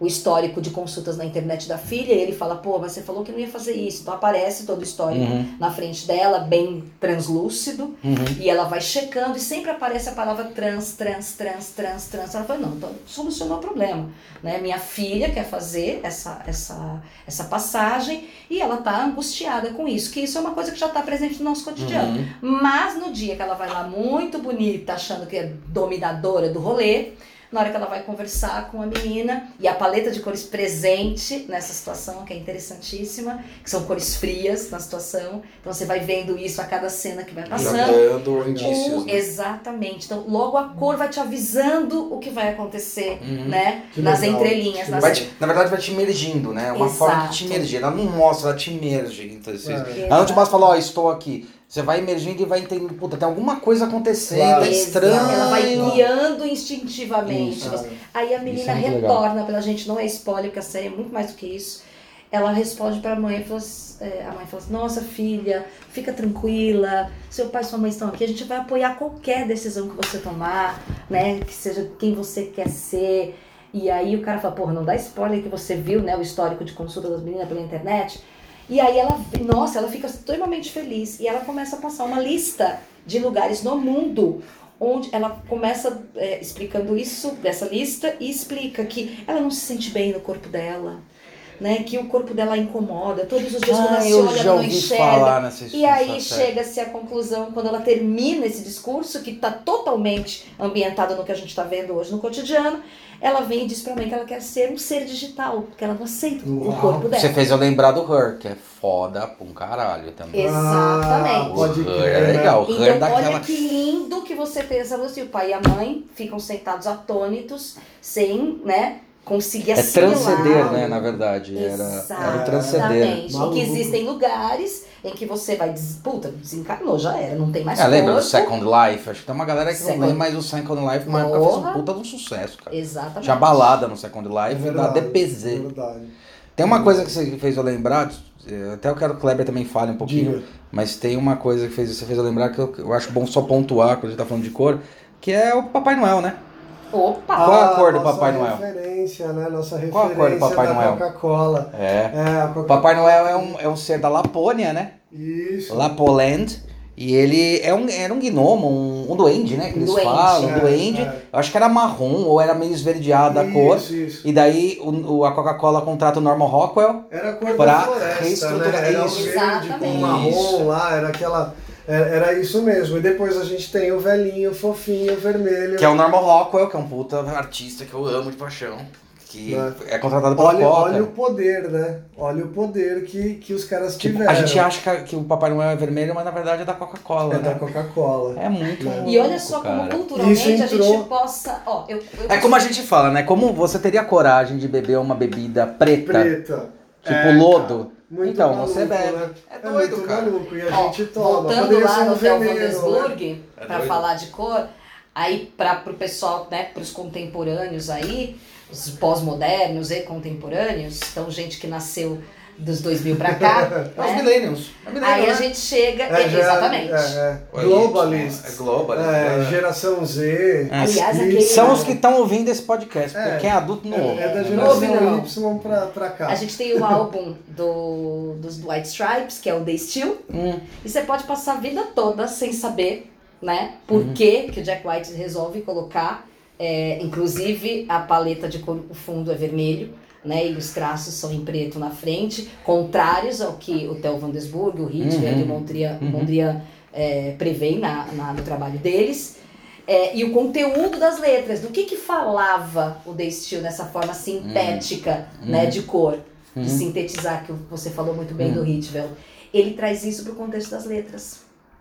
o histórico de consultas na internet da filha, e ele fala, pô, mas você falou que não ia fazer isso. Então aparece todo o histórico Uhum, na frente dela, bem translúcido. uhum. E ela vai checando e sempre aparece a palavra trans, trans, trans, trans, trans. Ela fala, não, então solucionou o problema. Né? Minha filha quer fazer essa, essa, essa passagem e ela tá angustiada com isso, que isso é uma coisa que já está presente no nosso cotidiano. Uhum. Mas no dia que ela vai lá muito bonita, achando que é dominadora do rolê, na hora que ela vai conversar com a menina, e a paleta de cores presente nessa situação, que é interessantíssima, que são cores frias na situação. Então você vai vendo isso a cada cena que vai passando. dando indícios, O- né? Exatamente. Então, logo a cor vai te avisando o que vai acontecer, Uhum. né? Que nas legal. entrelinhas série. te- na verdade, vai te imergindo, né? Uma forma de te Exato. imergir. Ela não mostra, ela te imerge. Então, assim, É. Ela não te mostra e fala, ó, estou aqui. Você vai emergindo e vai entendendo, puta, tem alguma coisa acontecendo, Claro. é estranho. Ela vai guiando instintivamente. Isso. Aí a menina é retorna pela gente, não é spoiler, porque a série é muito mais do que isso. Ela responde pra mãe, fala assim- é, a mãe fala assim, nossa filha, fica tranquila, seu pai e sua mãe estão aqui, a gente vai apoiar qualquer decisão que você tomar, né? Que seja quem você quer ser. E aí o cara fala, porra, não dá spoiler que você viu, né? O histórico de consulta das meninas pela internet. E aí ela, nossa, ela fica extremamente feliz. E ela começa a passar uma lista de lugares no mundo onde ela começa é, explicando isso dessa lista e explica que ela não se sente bem no corpo dela, né? Que o corpo dela incomoda. Todos os dias quando ela Ah, se olha, ela não enxerga. E aí chega-se à conclusão, quando ela termina esse discurso, que está totalmente ambientado no que a gente está vendo hoje no cotidiano, ela vem e diz pra mim que ela quer ser um ser digital, porque ela não aceita o Uau. corpo dela. Você fez eu lembrar do Her, que é foda pra um caralho também. Exatamente. Ah, pode o Her é né? legal. O Her Então, daquela... olha que lindo que você pensa assim, o pai e a mãe ficam sentados atônitos, sem, né, conseguir É assimilar. transceder, né, na verdade. Era, era o transceder. Exatamente. E Maluco. que existem lugares em que você vai, des... puta, desencarnou, já era, não tem mais É, lembra do corpo. Second Life? Acho que tem uma galera que Second- não lembra, mas o Second Life uma época fez um puta de um sucesso, cara. Exatamente. Tinha balada no Second É Life, na verdade, DPZ. é verdade. Tem uma coisa que você fez eu lembrar, eh, até eu quero que o Kleber também fale um pouquinho, Diga. mas tem uma coisa que fez, você fez eu lembrar que eu, eu acho bom só pontuar quando a gente tá falando de cor, que é o Papai Noel, né? Opa! Qual é a cor do nossa Papai Noel? referência, né? Nossa Qual a cor do referência Papai da Noel? Coca-Cola. É. É, a O Coca-Cola. Papai Noel é um, é um ser da Lapônia, né? Isso. Lapoland. E ele é um, era um gnomo, um, um duende, né? Que eles Duende. falam, um É, duende. é. Eu acho que era marrom ou era meio esverdeada a cor. Isso, isso. E daí o, o- a Coca-Cola contrata o Norman Rockwell. Era a cor Pra da floresta, reestruturar né? Era o isso. verde com marrom lá, era aquela... Era, era isso mesmo. E depois a gente tem o velhinho, fofinho, vermelho. Que é o Norman Rockwell, que é um puta artista que eu amo de paixão. Que Né? é contratado pela Olha, Coca. olha o poder, né? Olha o poder que, que os caras Tipo, tiveram. a gente acha que, que o Papai Noel é vermelho, mas na verdade é da Coca-Cola, É da né? Coca-Cola. É muito E olha só cara. como culturalmente Isso a gente entrou- possa. Ó, eu, eu É como a gente fala, né? Como você teria coragem de beber uma bebida preta, Preta. tipo É, lodo? cara, muito Então, maluco, você bebe. Né? É É, doido, muito cara. maluco. E a Ó, gente toma. Voltando Poderia lá um no Hotel veneno, né? É para falar de cor, aí para o pessoal, né, para os contemporâneos aí, os pós-modernos e contemporâneos, então gente que nasceu dos 2000 pra cá. É os né? millennials. É millennial, Aí a né? gente chega, É, já- exatamente. É, é. É globalist. É, é. geração Z. É. Aliás, aquele- São os que estão ouvindo esse podcast, porque É. quem é adulto não ouve. É da ouve, geração não. Y pra, pra cá. A gente tem o álbum do, dos White Stripes, que é o The Steel, Hum. e você pode passar a vida toda sem saber, né, por Uhum. que, que o Jack White resolve colocar, é, inclusive a paleta de cor, o fundo é vermelho, né, e os traços são em preto na frente, contrários ao que o Theo Van Desburg, o Hitler Uhum. e o Mondrian, Uhum. Mondrian é, preveem na, na- no trabalho deles. É, e o conteúdo das letras, do que que falava o Steel nessa forma sintética, né, de cor, de Uhum. sintetizar, que você falou muito bem Uhum. do Hitchell. Ele traz isso pro contexto das letras.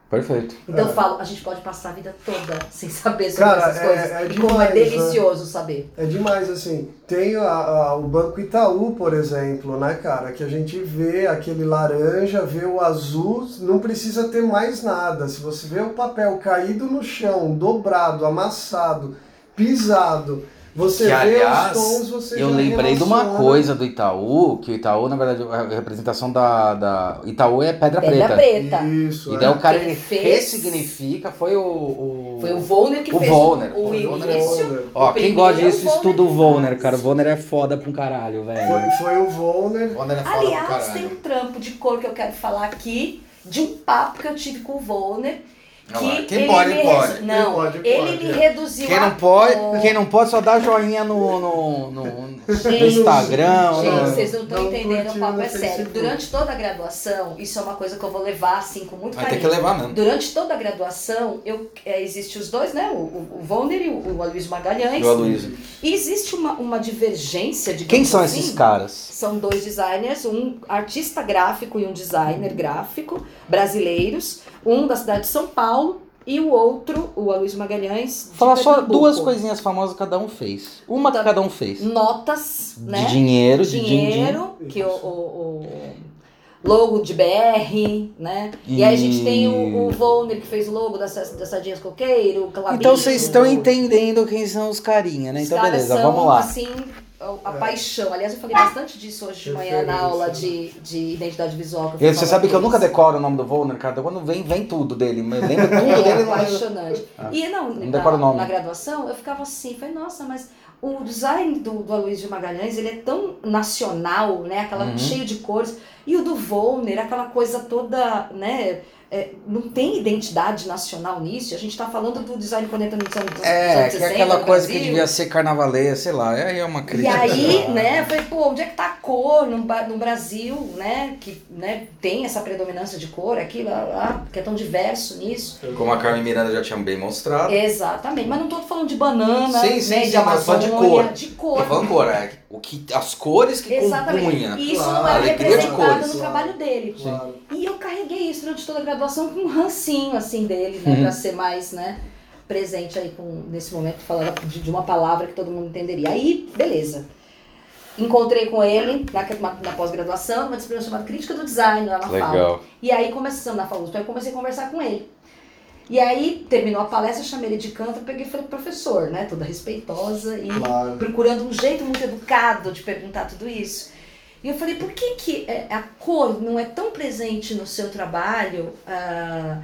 Perfeito. Então É. eu falo, a gente pode passar a vida toda sem saber sobre Cara, essas é- coisas. é e como é demais, né? delicioso saber. É demais, assim. Tem a- a- o Banco Itaú, por exemplo, né, cara? Que a gente vê aquele laranja, vê o azul, não precisa ter mais nada. Se você vê o papel caído no chão, dobrado, amassado, pisado, você Que, vê aliás, os tons, você Eu já lembrei de uma relaciona. coisa do Itaú, que o Itaú, na verdade, a representação da. da Itaú é pedra, Pedra preta. preta. Isso, E é. daí o cara ele fez- ressignifica, foi o. o... Foi o Volner que O fez Volner, o, o o Volner. início. Ó, quem gosta disso, Volner estuda o que Volner, cara. O Volner é foda pra um caralho, velho. Foi, foi o Volner. Volner é foda Aliás, tem um trampo de cor que eu quero falar aqui, de um papo que eu tive com o Volner. Que quem ele pode, me pode. Não, Quem pode, ele pode, me é. reduziu Quem a não pode, cor. quem não pode só dá joinha no, no, no, no Gente, Instagram. Gente, no- vocês não estão entendendo, o papo no é sério. Durante toda a graduação, isso é uma coisa que eu vou levar assim com muito Vai ter carinho. que levar mesmo. Durante toda a graduação, eu, é, existe os dois, né? O, o, o Volner e o, o Aloysio Magalhães. Do Aloysio. E existe uma, uma divergência de Quem são esses caras? São dois designers, um artista gráfico e um designer gráfico brasileiros, um da cidade de São Paulo e o outro, o Aloysio Magalhães. Falar só duas coisinhas famosas que cada um fez. Uma que Tá. cada um fez. Notas, né? De dinheiro, de dinheiro, que o, o, o logo de BR, né? E, aí a gente tem o, o Volner que fez o logo das, das Sardinhas Coqueiro, o Calabinho. Então vocês estão entendendo quem são os carinha, né? Então beleza, vamos lá. assim, a, a paixão. Aliás, eu falei bastante disso hoje de manhã na aula de, de identidade visual. que eu você sabe que eu nunca decoro o nome do Volner, cara. Quando vem, vem tudo dele. Mas lembra tudo É dele. mas- apaixonante. E não, Não na, o nome. na graduação, eu ficava assim, falei, nossa, mas o design do, do Aloysio Magalhães, ele é tão nacional, né? Aquela, Uhum. cheio de cores. E o do Volner, aquela coisa toda, né? É, não tem identidade nacional nisso. A gente está falando do design entra nos anos, É, anos que 60, é aquela coisa que devia ser carnavaleia, sei lá. Aí é uma E crítica. aí, né, falei, pô, onde é que tá a cor no, no Brasil, né, que né, tem essa predominância de cor aqui, lá, lá, que é tão diverso nisso. Como a Carmen Miranda já tinha bem mostrado. Exatamente, mas não tô falando de banana, Sim, sim, né, sim, de mas só de Amazônia, cor. de Tô cor. falando cor, é o que, as cores que Exatamente. compunha. E isso Claro, não era alegria de representado cores. no trabalho dele. Claro. E eu carreguei isso durante toda a graduação com um rancinho, assim, dele, né, Uhum. pra ser mais, né, presente aí com, nesse momento, falando de, de uma palavra que todo mundo entenderia. Aí, beleza. Encontrei com ele na, na, na pós-graduação, numa disciplina chamada Crítica do Design, lá na FAO. Legal. E aí começamos na FAUSP, aí eu comecei a conversar com ele. E aí, terminou a palestra, chamei ele de canto, peguei e falei, professor, né, toda respeitosa e Claro. procurando um jeito muito educado de perguntar tudo isso. E eu falei, por que, que é, a cor não é tão presente no seu trabalho, ah,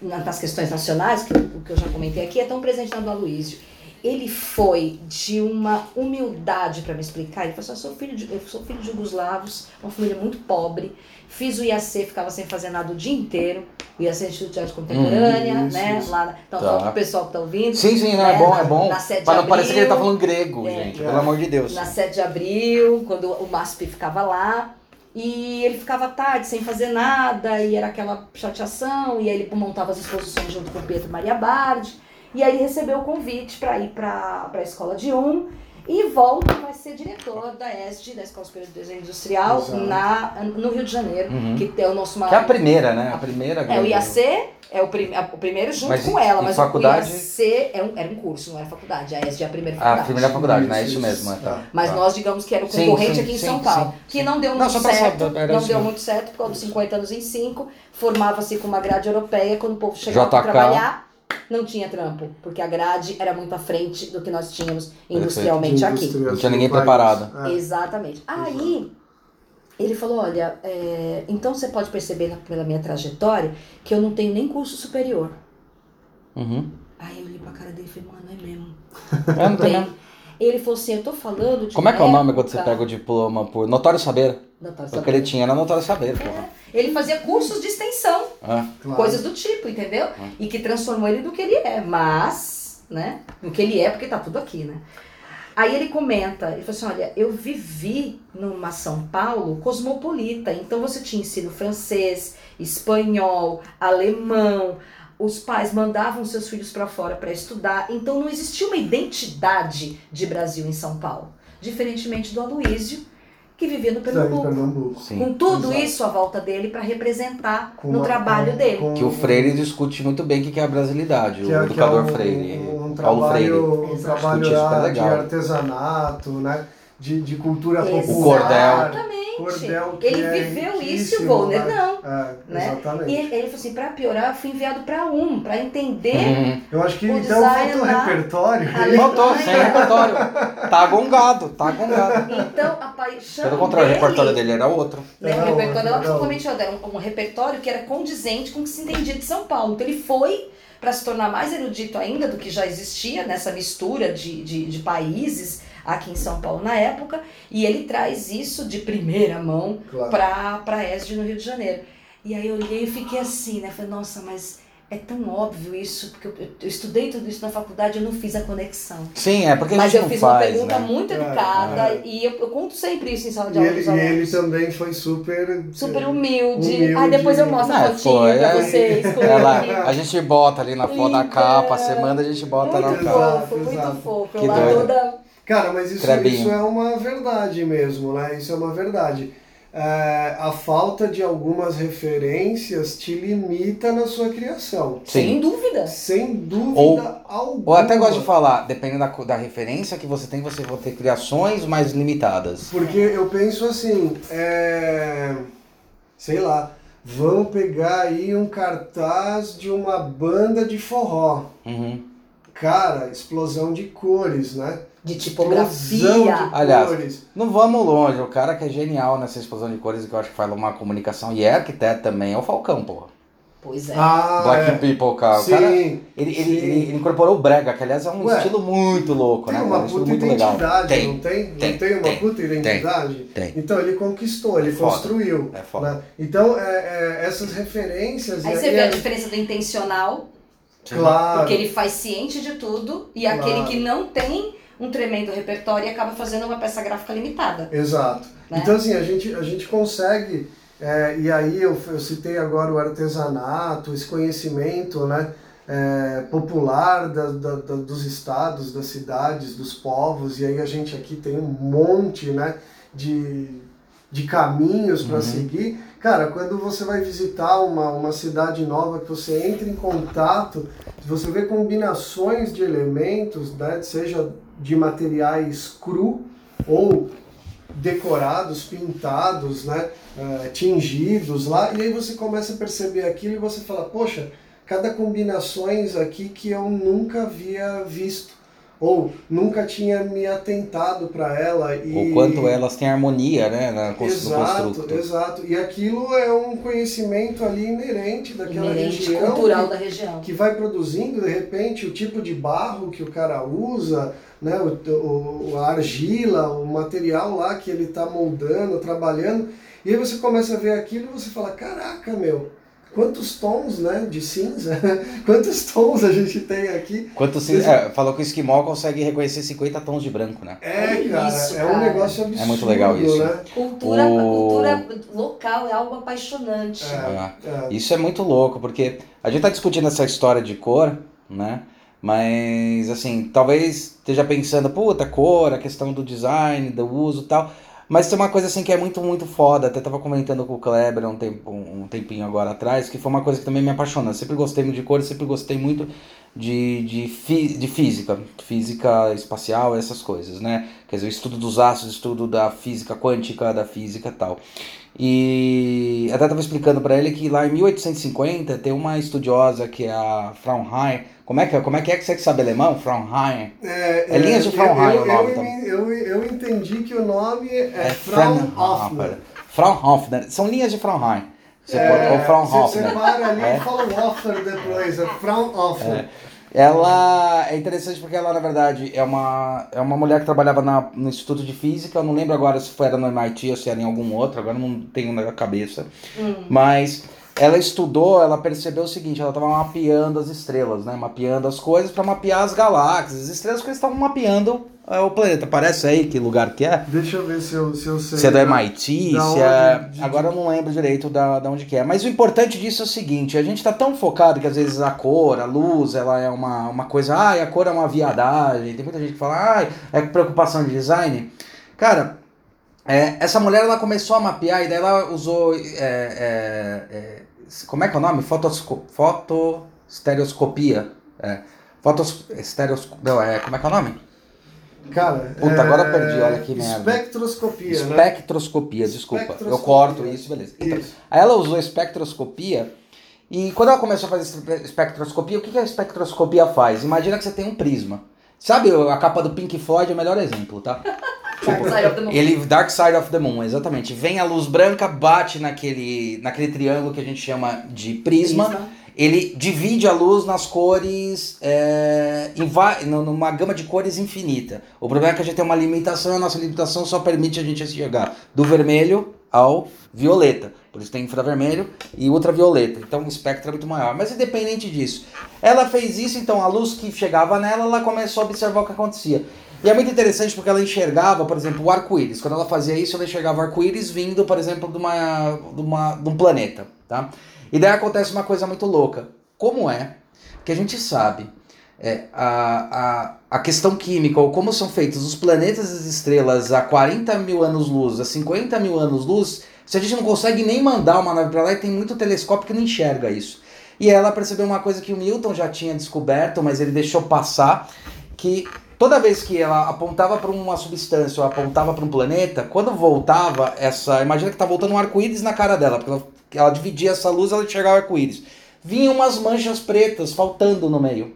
na- nas questões nacionais, que o que eu já comentei aqui, é tão presente na do Aloysio? Ele foi de uma humildade para me explicar. Ele falou assim: eu sou filho de, eu sou filho de jugoslavos, uma família muito pobre. Fiz o IAC, ficava sem fazer nada o dia inteiro. O IAC é Instituto de Arte Contemporânea, Hum, isso, né? isso. Lá, então, Tá. fala pro pessoal que tá ouvindo. Sim, sim, não, né, é bom, é bom. Na 7 Pra de não parecer que ele tá falando grego, É. gente. É. Pelo amor de Deus. Na 7 de abril, quando o MASP ficava lá. E ele ficava tarde, sem fazer nada, e era aquela chateação, e aí ele montava as exposições junto com o Pedro Maria Bardi. E aí ele recebeu o convite para ir para a escola de um e volta vai ser diretor da ESD, da Escola Superior de Desenho Industrial, Exato. na, no Rio de Janeiro, Uhum. que é o nosso Que é a maior. primeira, né? A primeira. É, o IAC é o, prim, é o primeiro junto Mas com ela, mas faculdade? o IAC é um, era um curso, não era faculdade. A ESD é a primeira A faculdade. primeira faculdade, né? Isso Isso, mesmo. é, Tá. Mas Tá. nós, digamos que era o Sim, concorrente sim, aqui em sim, São Paulo. sim, que não deu Não, muito certo. saber, não deu muito certo, por causa dos 50 anos em 5. Formava-se com uma grade europeia. Quando o povo chegava para trabalhar, não tinha trampo. Porque a grade era muito à frente do que nós tínhamos industrialmente aqui. Não tinha ninguém do país. preparado. É. Exatamente. Aí, Ele falou, olha, é, então você pode perceber pela minha trajetória que eu não tenho nem curso superior. Uhum. Aí eu olhei pra cara dele e falei, mano, é mesmo. É, não tem mesmo. Ele falou assim, eu tô falando de Como é que é o nome quando você pega o diploma por notório saber? Doutor O que Saber. ele tinha era notório saber, porra. Ele fazia cursos de extensão, Ah, Claro. coisas do tipo, entendeu? E que transformou ele do que ele é, mas, né? Do que ele é, porque tá tudo aqui, né? Aí ele comenta, ele falou assim, olha, eu vivi numa São Paulo cosmopolita, então você tinha ensino francês, espanhol, alemão, os pais mandavam seus filhos para fora para estudar, então não existia uma identidade de Brasil em São Paulo, diferentemente do Aloísio, que vivia no Pernambuco. Pernambuco. sim. Com tudo Exato. isso à volta dele para representar Com no uma- trabalho com- dele. com- Que o Freire discute muito bem o que é a brasilidade, que o é, é educador um, Freire, um Paulo Freire. trabalho, um Exato. trabalho que é de legal. artesanato, né? De, de cultura Exatamente. popular. Exatamente. Cordel que Ele é viveu isso e o né? não. É, Né? Exatamente. E ele, ele falou assim, para piorar, eu fui enviado para um, para entender. Uhum. Eu acho que O então falta o lá- repertório. Faltou, sem repertório. Tá gongado, tá gongado. Então, a paixão Pelo contrário, o dele, repertório dele era outro. Né, Era o repertório outro, era era totalmente outro. Era um, um repertório que era condizente com o que se entendia de São Paulo. Então ele foi para se tornar mais erudito ainda do que já existia nessa mistura de, de, de países aqui em São Paulo na época. E ele traz isso de primeira mão Claro. pra, pra ESD no Rio de Janeiro. E aí eu olhei e fiquei assim, né? Falei, nossa, mas é tão óbvio isso, porque eu, eu estudei tudo isso na faculdade e eu não fiz a conexão. Sim, é porque a Mas eu fiz uma faz, pergunta né? muito É, educada é. e eu, eu conto sempre isso em sala de E aula ele, dos e ele também foi super. Super humilde. Humilde. Aí depois eu mostro a É, fotinho pô, é- pra vocês. com Ela, ele. a gente bota ali na foto da capa, você manda, a gente bota na Muito capa. Exato, fofo, muito fofo. Que Eu lá toda. Cara, mas isso, isso é uma verdade mesmo, né? Isso é uma verdade. É, a falta de algumas referências te limita na sua criação. Sem Sim. dúvida. Sem dúvida Ou- alguma. Ou até gosto de falar, dependendo da, da referência que você tem, você vai ter criações mais limitadas. Porque eu penso assim, é... sei lá, vamos pegar aí um cartaz de uma banda de forró. Uhum. Cara, explosão de cores, né? De tipografia. de Aliás, cores. Não vamos longe, o cara que é genial nessa explosão de cores, que eu acho que faz uma comunicação e é arquiteto também, é o Falcão, porra. Pois é. Ah, Black é. People, cara. O Sim, cara ele, ele, sim. ele, ele incorporou o brega, que aliás é um Ué, estilo muito louco, Tem né? uma? Um puta muito legal. identidade, Tem, não tem? tem, não tem uma tem, puta identidade? tem. Então ele conquistou, ele Foda. construiu. É foda. né? Então, é, é, essas referências. Aí você vê a é- diferença do intencional, Claro. porque ele faz ciente de tudo, e Claro. aquele que não tem um tremendo repertório e acaba fazendo uma peça gráfica limitada. Exato. Né? Então, assim, a gente, a gente consegue, é, e aí eu, eu citei agora o artesanato, esse conhecimento né, é, popular da, da- da- dos estados, das cidades, dos povos, e aí a gente aqui tem um monte né, de, de caminhos para Uhum. seguir. Cara, quando você vai visitar uma, uma cidade nova, que você entra em contato, você vê combinações de elementos, né, seja de materiais cru ou decorados, pintados, né, eh, tingidos lá, e aí você começa a perceber aquilo e você fala, poxa, cada combinações aqui que eu nunca havia visto ou nunca tinha me atentado para ela e O quanto elas têm harmonia, né? Na, cons- no Exato, construto. exato. E aquilo é um conhecimento ali inerente daquela Inerente região cultural que- da região. que vai produzindo de repente o tipo de barro que o cara usa, né, o, o- a argila, o material lá que ele está moldando, trabalhando, e aí você começa a ver aquilo e você fala, caraca, meu, quantos tons né, de cinza, quantos tons a gente tem aqui. Quanto se, é, falou que o esquimó consegue reconhecer 50 tons de branco, né? É, cara, isso, é um cara. negócio absurdo, É muito legal isso. né? Cultura, O- A cultura local é algo apaixonante. É, é. Isso é muito louco, porque a gente tá discutindo essa história de cor, né? Mas, assim, talvez esteja pensando, puta, cor, a questão do design, do uso tal. Mas tem uma coisa, assim, que é muito, muito foda. Até tava comentando com o Kleber um, tempo, um tempinho agora atrás, que foi uma coisa que também me apaixona. Eu sempre gostei muito de cor, sempre gostei muito de, de, fi, de física, física espacial, essas coisas, né? Quer dizer, o estudo dos ácidos, estudo da física quântica, da física e tal. E até estava explicando para ele que lá em 1850 tem uma estudiosa que é a Fraunheim. Como é que é, como é, que, é que você que sabe alemão? Fraunheim. É, É linhas de Fraunheim eu, o nome eu, também. eu, eu entendi que o nome é, É Fraunhofer. Fraunhofer. São linhas de Fraunheim. Você é, pode, ou Fraunhofer. Você para ali é. e fala Hofer depois, é Fraunhofer. É. Ela é interessante porque ela, na verdade, é uma, é uma mulher que trabalhava na, no Instituto de Física. Eu não lembro agora se foi era no MIT ou se era em algum outro, agora não tenho na cabeça. Hum. Mas ela estudou, ela percebeu o seguinte, ela estava mapeando as estrelas, né? Mapeando as coisas para mapear as galáxias, as estrelas que eles estavam mapeando é, o planeta. Parece aí que lugar que é? Deixa eu ver se eu, se eu sei. Se é do MIT, se é... De... Agora eu não lembro direito da, da onde que é. Mas o importante disso é o seguinte, a gente está tão focado que às vezes a cor, a luz, ela é uma, uma coisa, ah, a cor é uma viadagem. Tem muita gente que fala, ah, é preocupação de design. Cara, é, essa mulher ela começou a mapear e daí ela usou. É, é, é como é que é o nome? Fotosco, fotostereoscopia. É, fotos, estereosco, não, é, como é que é o nome? Cara, Puta, é... agora eu perdi, olha que merda. Espectroscopia, né? Espectroscopia, desculpa. Espectroscopia. Eu corto isso, beleza. Então, isso. Aí ela usou espectroscopia e quando ela começou a fazer espectroscopia, o que a espectroscopia faz? Imagina que você tem um prisma. Sabe a capa do Pink Floyd é o melhor exemplo, tá? Dark Side of the Moon. Ele, Dark Side of the Moon, exatamente. Vem a luz branca, bate naquele, naquele triângulo que a gente chama de prisma. prisma. Ele divide a luz nas cores, é, em, numa gama de cores infinita. O problema é que a gente tem uma limitação, e a nossa limitação só permite a gente chegar do vermelho ao violeta. Por isso tem infravermelho e ultravioleta. Então o espectro é muito maior. Mas independente disso, ela fez isso, então a luz que chegava nela, ela começou a observar o que acontecia. E é muito interessante porque ela enxergava, por exemplo, o arco-íris. Quando ela fazia isso, ela enxergava o arco-íris vindo, por exemplo, de, uma, de, uma, de um planeta. Tá? E daí acontece uma coisa muito louca. Como é que a gente sabe é, a, a, a questão química, ou como são feitos os planetas e as estrelas a 40 mil anos-luz, a 50 mil anos-luz, se a gente não consegue nem mandar uma nave para lá e tem muito telescópio que não enxerga isso. E ela percebeu uma coisa que o Newton já tinha descoberto, mas ele deixou passar, que toda vez que ela apontava para uma substância ou apontava para um planeta, quando voltava essa. Imagina que tá voltando um arco-íris na cara dela, porque ela, ela dividia essa luz ela enxergava o arco-íris. Vinham umas manchas pretas faltando no meio.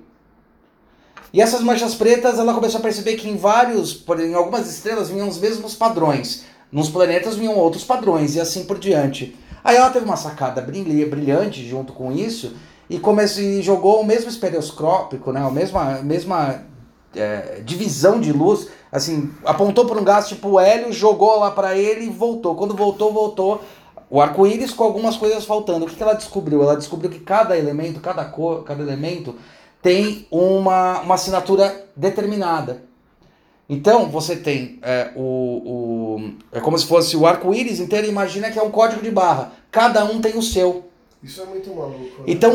E essas manchas pretas ela começou a perceber que em vários, em algumas estrelas vinham os mesmos padrões. Nos planetas vinham outros padrões e assim por diante. Aí ela teve uma sacada brilhante junto com isso e começou e jogou o mesmo estereoscópico, né, a mesma, mesma é, divisão de luz, assim, apontou para um gás tipo o hélio, jogou lá para ele e voltou. Quando voltou, voltou o arco-íris com algumas coisas faltando. O que, que ela descobriu? Ela descobriu que cada elemento, cada cor, cada elemento tem uma, uma assinatura determinada. Então, você tem é, o, o. É como se fosse o arco-íris inteiro, imagina que é um código de barra. Cada um tem o seu. Isso é muito maluco. Né? Então,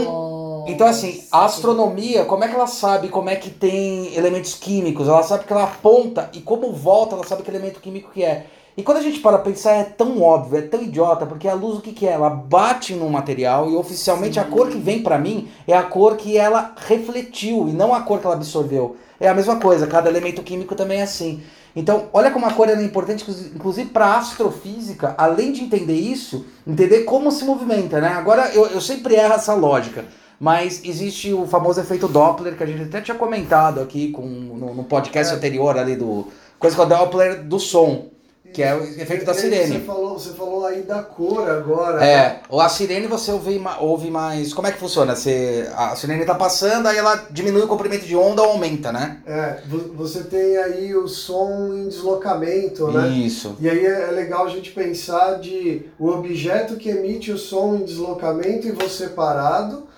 então, assim, a astronomia, como é que ela sabe como é que tem elementos químicos? Ela sabe que ela aponta e como volta, ela sabe que elemento químico que é. E quando a gente para pensar, é tão óbvio, é tão idiota, porque a luz o que, que é? Ela bate no material e oficialmente Sim. a cor que vem para mim é a cor que ela refletiu e não a cor que ela absorveu. É a mesma coisa, cada elemento químico também é assim. Então, olha como a cor é importante, inclusive para astrofísica, além de entender isso, entender como se movimenta, né? Agora, eu, eu sempre erro essa lógica. Mas existe o famoso efeito Doppler, que a gente até tinha comentado aqui com, no, no podcast é. anterior ali do. Coisa com o Doppler do som. Que é o efeito da sirene. Você falou, você falou aí da cor agora. É, né? a sirene você ouve, ouve mais. Como é que funciona? Você, a sirene tá passando, aí ela diminui o comprimento de onda ou aumenta, né? É, você tem aí o som em deslocamento, né? Isso. E aí é, é legal a gente pensar de o objeto que emite o som em deslocamento e você parado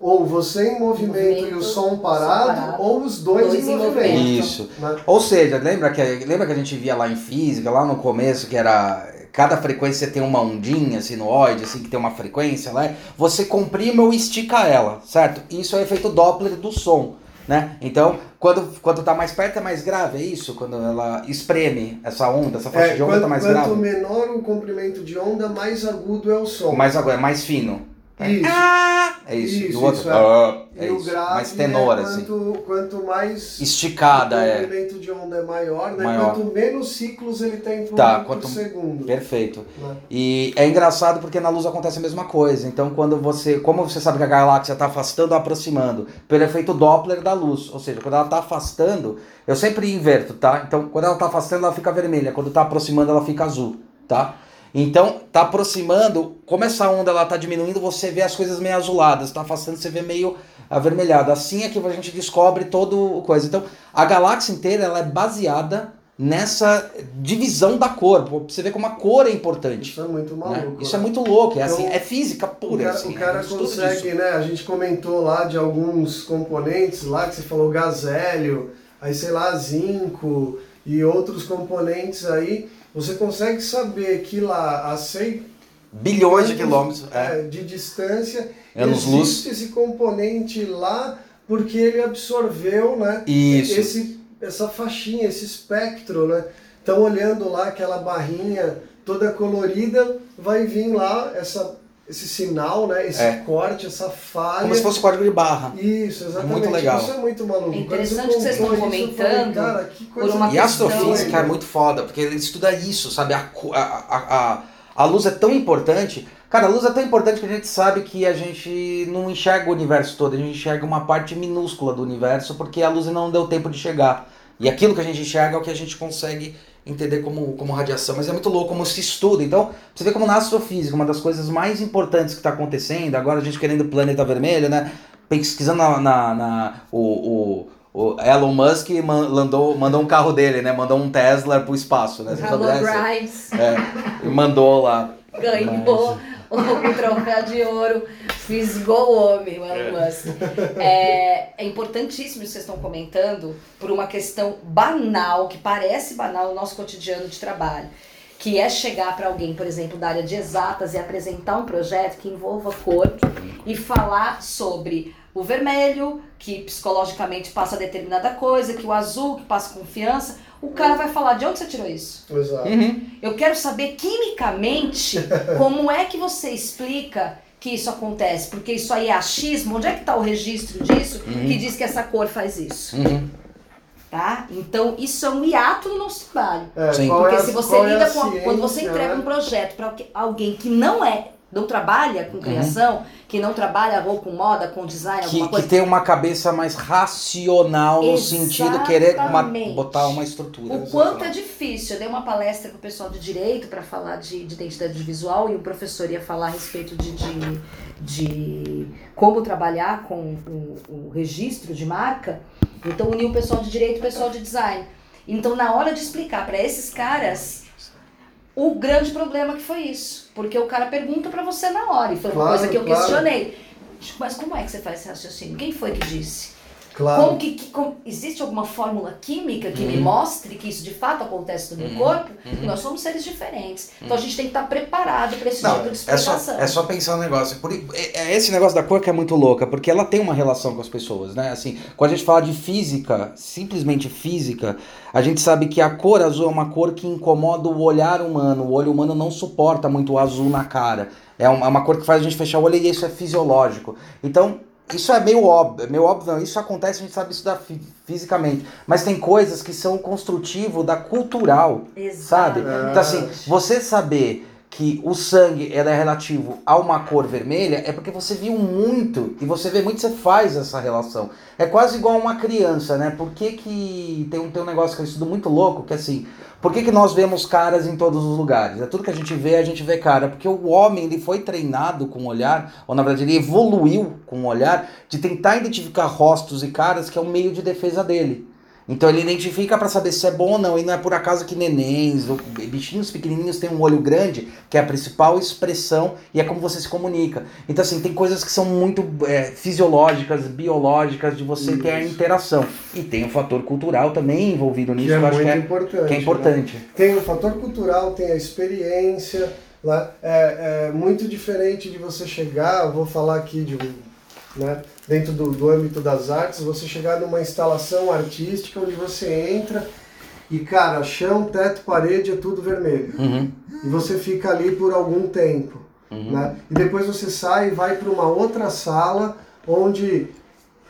ou você em movimento, movimento e o som parado, parado, ou os dois, dois em, movimento. Isso. Né? Ou seja, lembra que, lembra que a gente via lá em física, lá no começo, que era cada frequência tem uma ondinha sinuoide, assim, que tem uma frequência lá, você comprime ou estica ela, certo? Isso é o efeito Doppler do som, né? Então, quando, quando tá mais perto é mais grave, é isso? Quando ela espreme essa onda, essa faixa é, de onda quando, tá mais quanto grave? Quanto menor o comprimento de onda, mais agudo é o som. Mais agudo, é mais fino. Isso. Ah, é isso. isso outro. Isso, é. Ah, é e o grave mais tenor, é assim. quanto, quanto mais esticada o é. comprimento de onda é maior, né? Maior. Quanto menos ciclos ele tem por, tá, por quanto... segundo. Perfeito. Né? E é engraçado porque na luz acontece a mesma coisa. Então, quando você. Como você sabe que a galáxia está afastando ou aproximando? Pelo efeito Doppler da luz. Ou seja, quando ela está afastando, eu sempre inverto, tá? Então, quando ela está afastando, ela fica vermelha. Quando está aproximando, ela fica azul, tá? Então, tá aproximando, como essa onda ela tá diminuindo, você vê as coisas meio azuladas, tá afastando, você vê meio avermelhado. Assim é que a gente descobre todo o coisa. Então, a galáxia inteira ela é baseada nessa divisão da cor. Você vê como a cor é importante. Isso é muito maluco. Né? Isso é muito louco. É, então, assim, é física pura. O cara, assim, o cara é consegue, né? A gente comentou lá de alguns componentes lá, que você falou gazélio, aí sei lá, zinco e outros componentes aí. Você consegue saber que lá a 100 bilhões de quilômetros é. de distância Anos existe luz. esse componente lá porque ele absorveu, né? Isso. Esse essa faixinha, esse espectro, né? Estão olhando lá aquela barrinha toda colorida, vai vir lá essa, esse sinal, né? Esse É. corte, essa falha. Como se fosse código de barra. Isso, exatamente. Muito legal. Isso é muito maluco. É interessante que vocês estão falei, comentando cara, que por coisa uma E a astrofísica é muito foda, porque ele estuda isso, sabe? A, a, a, a luz é tão importante. Cara, a luz é tão importante que a gente sabe que a gente não enxerga o universo todo, a gente enxerga uma parte minúscula do universo, porque a luz não deu tempo de chegar. E aquilo que a gente enxerga é o que a gente consegue entender como, como radiação. Mas é muito louco como se estuda. Então, você vê como na astrofísica, uma das coisas mais importantes que está acontecendo, agora a gente querendo o planeta vermelho, né? Pesquisando na, na, na- o, o, o Elon Musk man- mandou, mandou um carro dele, né? Mandou um Tesla pro espaço, né? Você sabe Hello dessa? É, e mandou lá. ganhou o, o troféu de ouro, fisgou o homem, o Elon Musk. É, é importantíssimo isso que vocês estão comentando por uma questão banal, que parece banal no nosso cotidiano de trabalho. Que é chegar para alguém, por exemplo, da área de exatas e apresentar um projeto que envolva cor e falar sobre o vermelho, que psicologicamente passa determinada coisa, que o azul, que passa confiança. O cara vai falar: de onde você tirou isso? Exato. Uhum. Eu quero saber quimicamente como é que você explica que isso acontece, porque isso aí é achismo. Onde é que está o registro disso que diz que essa cor faz isso? Uhum. Tá? Então isso é um hiato no nosso trabalho. É, Porque é a- se você qual é a lida com. a- quando você entrega né? um projeto para alguém que não é, não trabalha com criação, que não trabalha ou com moda, com design, Que, alguma que coisa. tem uma cabeça mais racional no sentido de querer uma, botar uma estrutura. O quanto é difícil. Eu dei uma palestra com o pessoal de direito para falar de, de identidade visual e o professor ia falar a respeito de, de, de como trabalhar com o, o registro de marca. Então uniu o pessoal de direito e o pessoal de design. Então na hora de explicar para esses caras o grande problema que foi isso, porque o cara pergunta para você na hora e foi uma Claro, coisa que eu claro. questionei. Mas como é que você faz esse raciocínio? Quem foi que disse? Claro. Como que, que- como- existe alguma fórmula química que me Uhum. mostre que isso de fato acontece no meu corpo? Nós somos seres diferentes. Então a gente tem que estar preparado para esse Não, tipo de é só, explicação. é só pensar um negócio. Por, é, é esse negócio da cor que é muito louca, porque ela tem uma relação com as pessoas, né? Assim, quando a gente fala de física, simplesmente física, a gente sabe que a cor azul é uma cor que incomoda o olhar humano. O olho humano não suporta muito o azul na cara. É uma, é uma cor que faz a gente fechar o olho e isso é fisiológico. Então, isso é meio óbvio, meio óbvio não, isso acontece, a gente sabe isso da fi- fisicamente. Mas tem coisas que são construtivo da cultural. Sabe? Exatamente. Então, assim, você saber que o sangue é relativo a uma cor vermelha é porque você viu muito e você vê muito, você faz essa relação. É quase igual uma criança, né? Por que, que tem, um, tem um negócio que eu estudo muito louco, que é assim, por que, que nós vemos caras em todos os lugares? É tudo que a gente vê, a gente vê cara. Porque o homem ele foi treinado com o olhar, ou na verdade ele evoluiu com o olhar, de tentar identificar rostos e caras que é um meio de defesa dele. Então ele identifica para saber se é bom ou não, e não é por acaso que nenéns ou bichinhos pequenininhos têm um olho grande, que é a principal expressão e é como você se comunica. Então assim, tem coisas que são muito é, fisiológicas, biológicas, de você ter a Isso. interação. E tem o fator cultural também envolvido nisso, Que é que eu acho muito que é, importante. que é né? importante. Tem o fator cultural, tem a experiência. Lá, é, é muito diferente de você chegar, vou falar aqui de um, né, dentro do, do âmbito das artes, você chegar numa instalação artística onde você entra e, cara, chão, teto, parede é tudo vermelho. Uhum, E você fica ali por algum tempo. uhum. Né? E depois você sai e vai para uma outra sala onde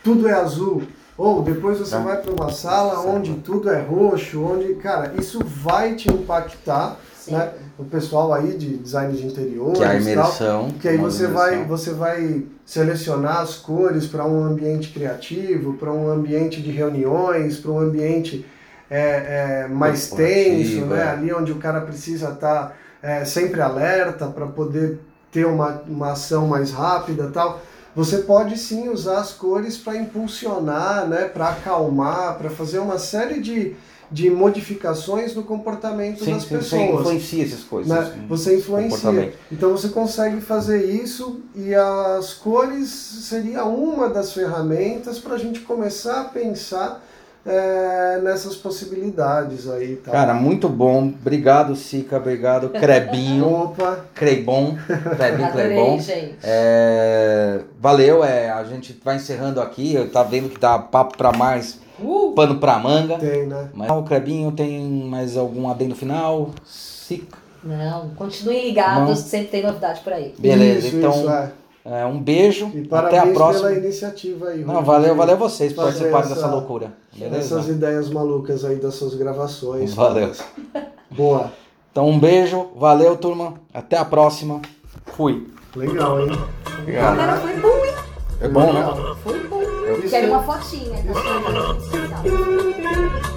tudo é azul. Ou depois você Tá. vai para uma sala Certo. onde tudo é roxo, onde, cara, isso vai te impactar, Sim. né? O pessoal aí de design de interiores Que é a e tal, imersão. que aí você imersão. vai, você vai selecionar as cores para um ambiente criativo, para um ambiente de reuniões, para um ambiente é, é mais tenso, né? Ali onde o cara precisa estar tá, sempre alerta para poder ter uma, uma ação mais rápida tal você pode sim usar as cores para impulsionar, né, para acalmar, para fazer uma série de, de modificações no comportamento sim, das sim, pessoas. Você influencia essas coisas. Né? Você influencia. Então você consegue fazer isso e as cores seria uma das ferramentas para a gente começar a pensar é, nessas possibilidades aí. Tá? Cara, muito bom. Obrigado, Sica. Obrigado, Crebinho. Opa. Crebon. Crebinho, Crebon. gente. É, valeu, é, a gente vai encerrando aqui. Tá vendo que dá papo para mais, uh! pano para manga. Tem, né? Mas o Crebinho tem mais algum adendo final? Sica. Não, continuem ligados, Não. sempre tem novidade por aí. Beleza, isso, então. Isso, é. É, um beijo. E até a próxima. pela iniciativa aí. Não, valeu, valeu vocês por participarem dessa loucura. Beleza? Essas ideias malucas aí das suas gravações. Valeu. Boa. Então um beijo, valeu turma, até a próxima. Fui. Legal, hein? Legal. Agora foi bom, hein? É bom, né? Foi bom. Quero uma fotinha. Tá?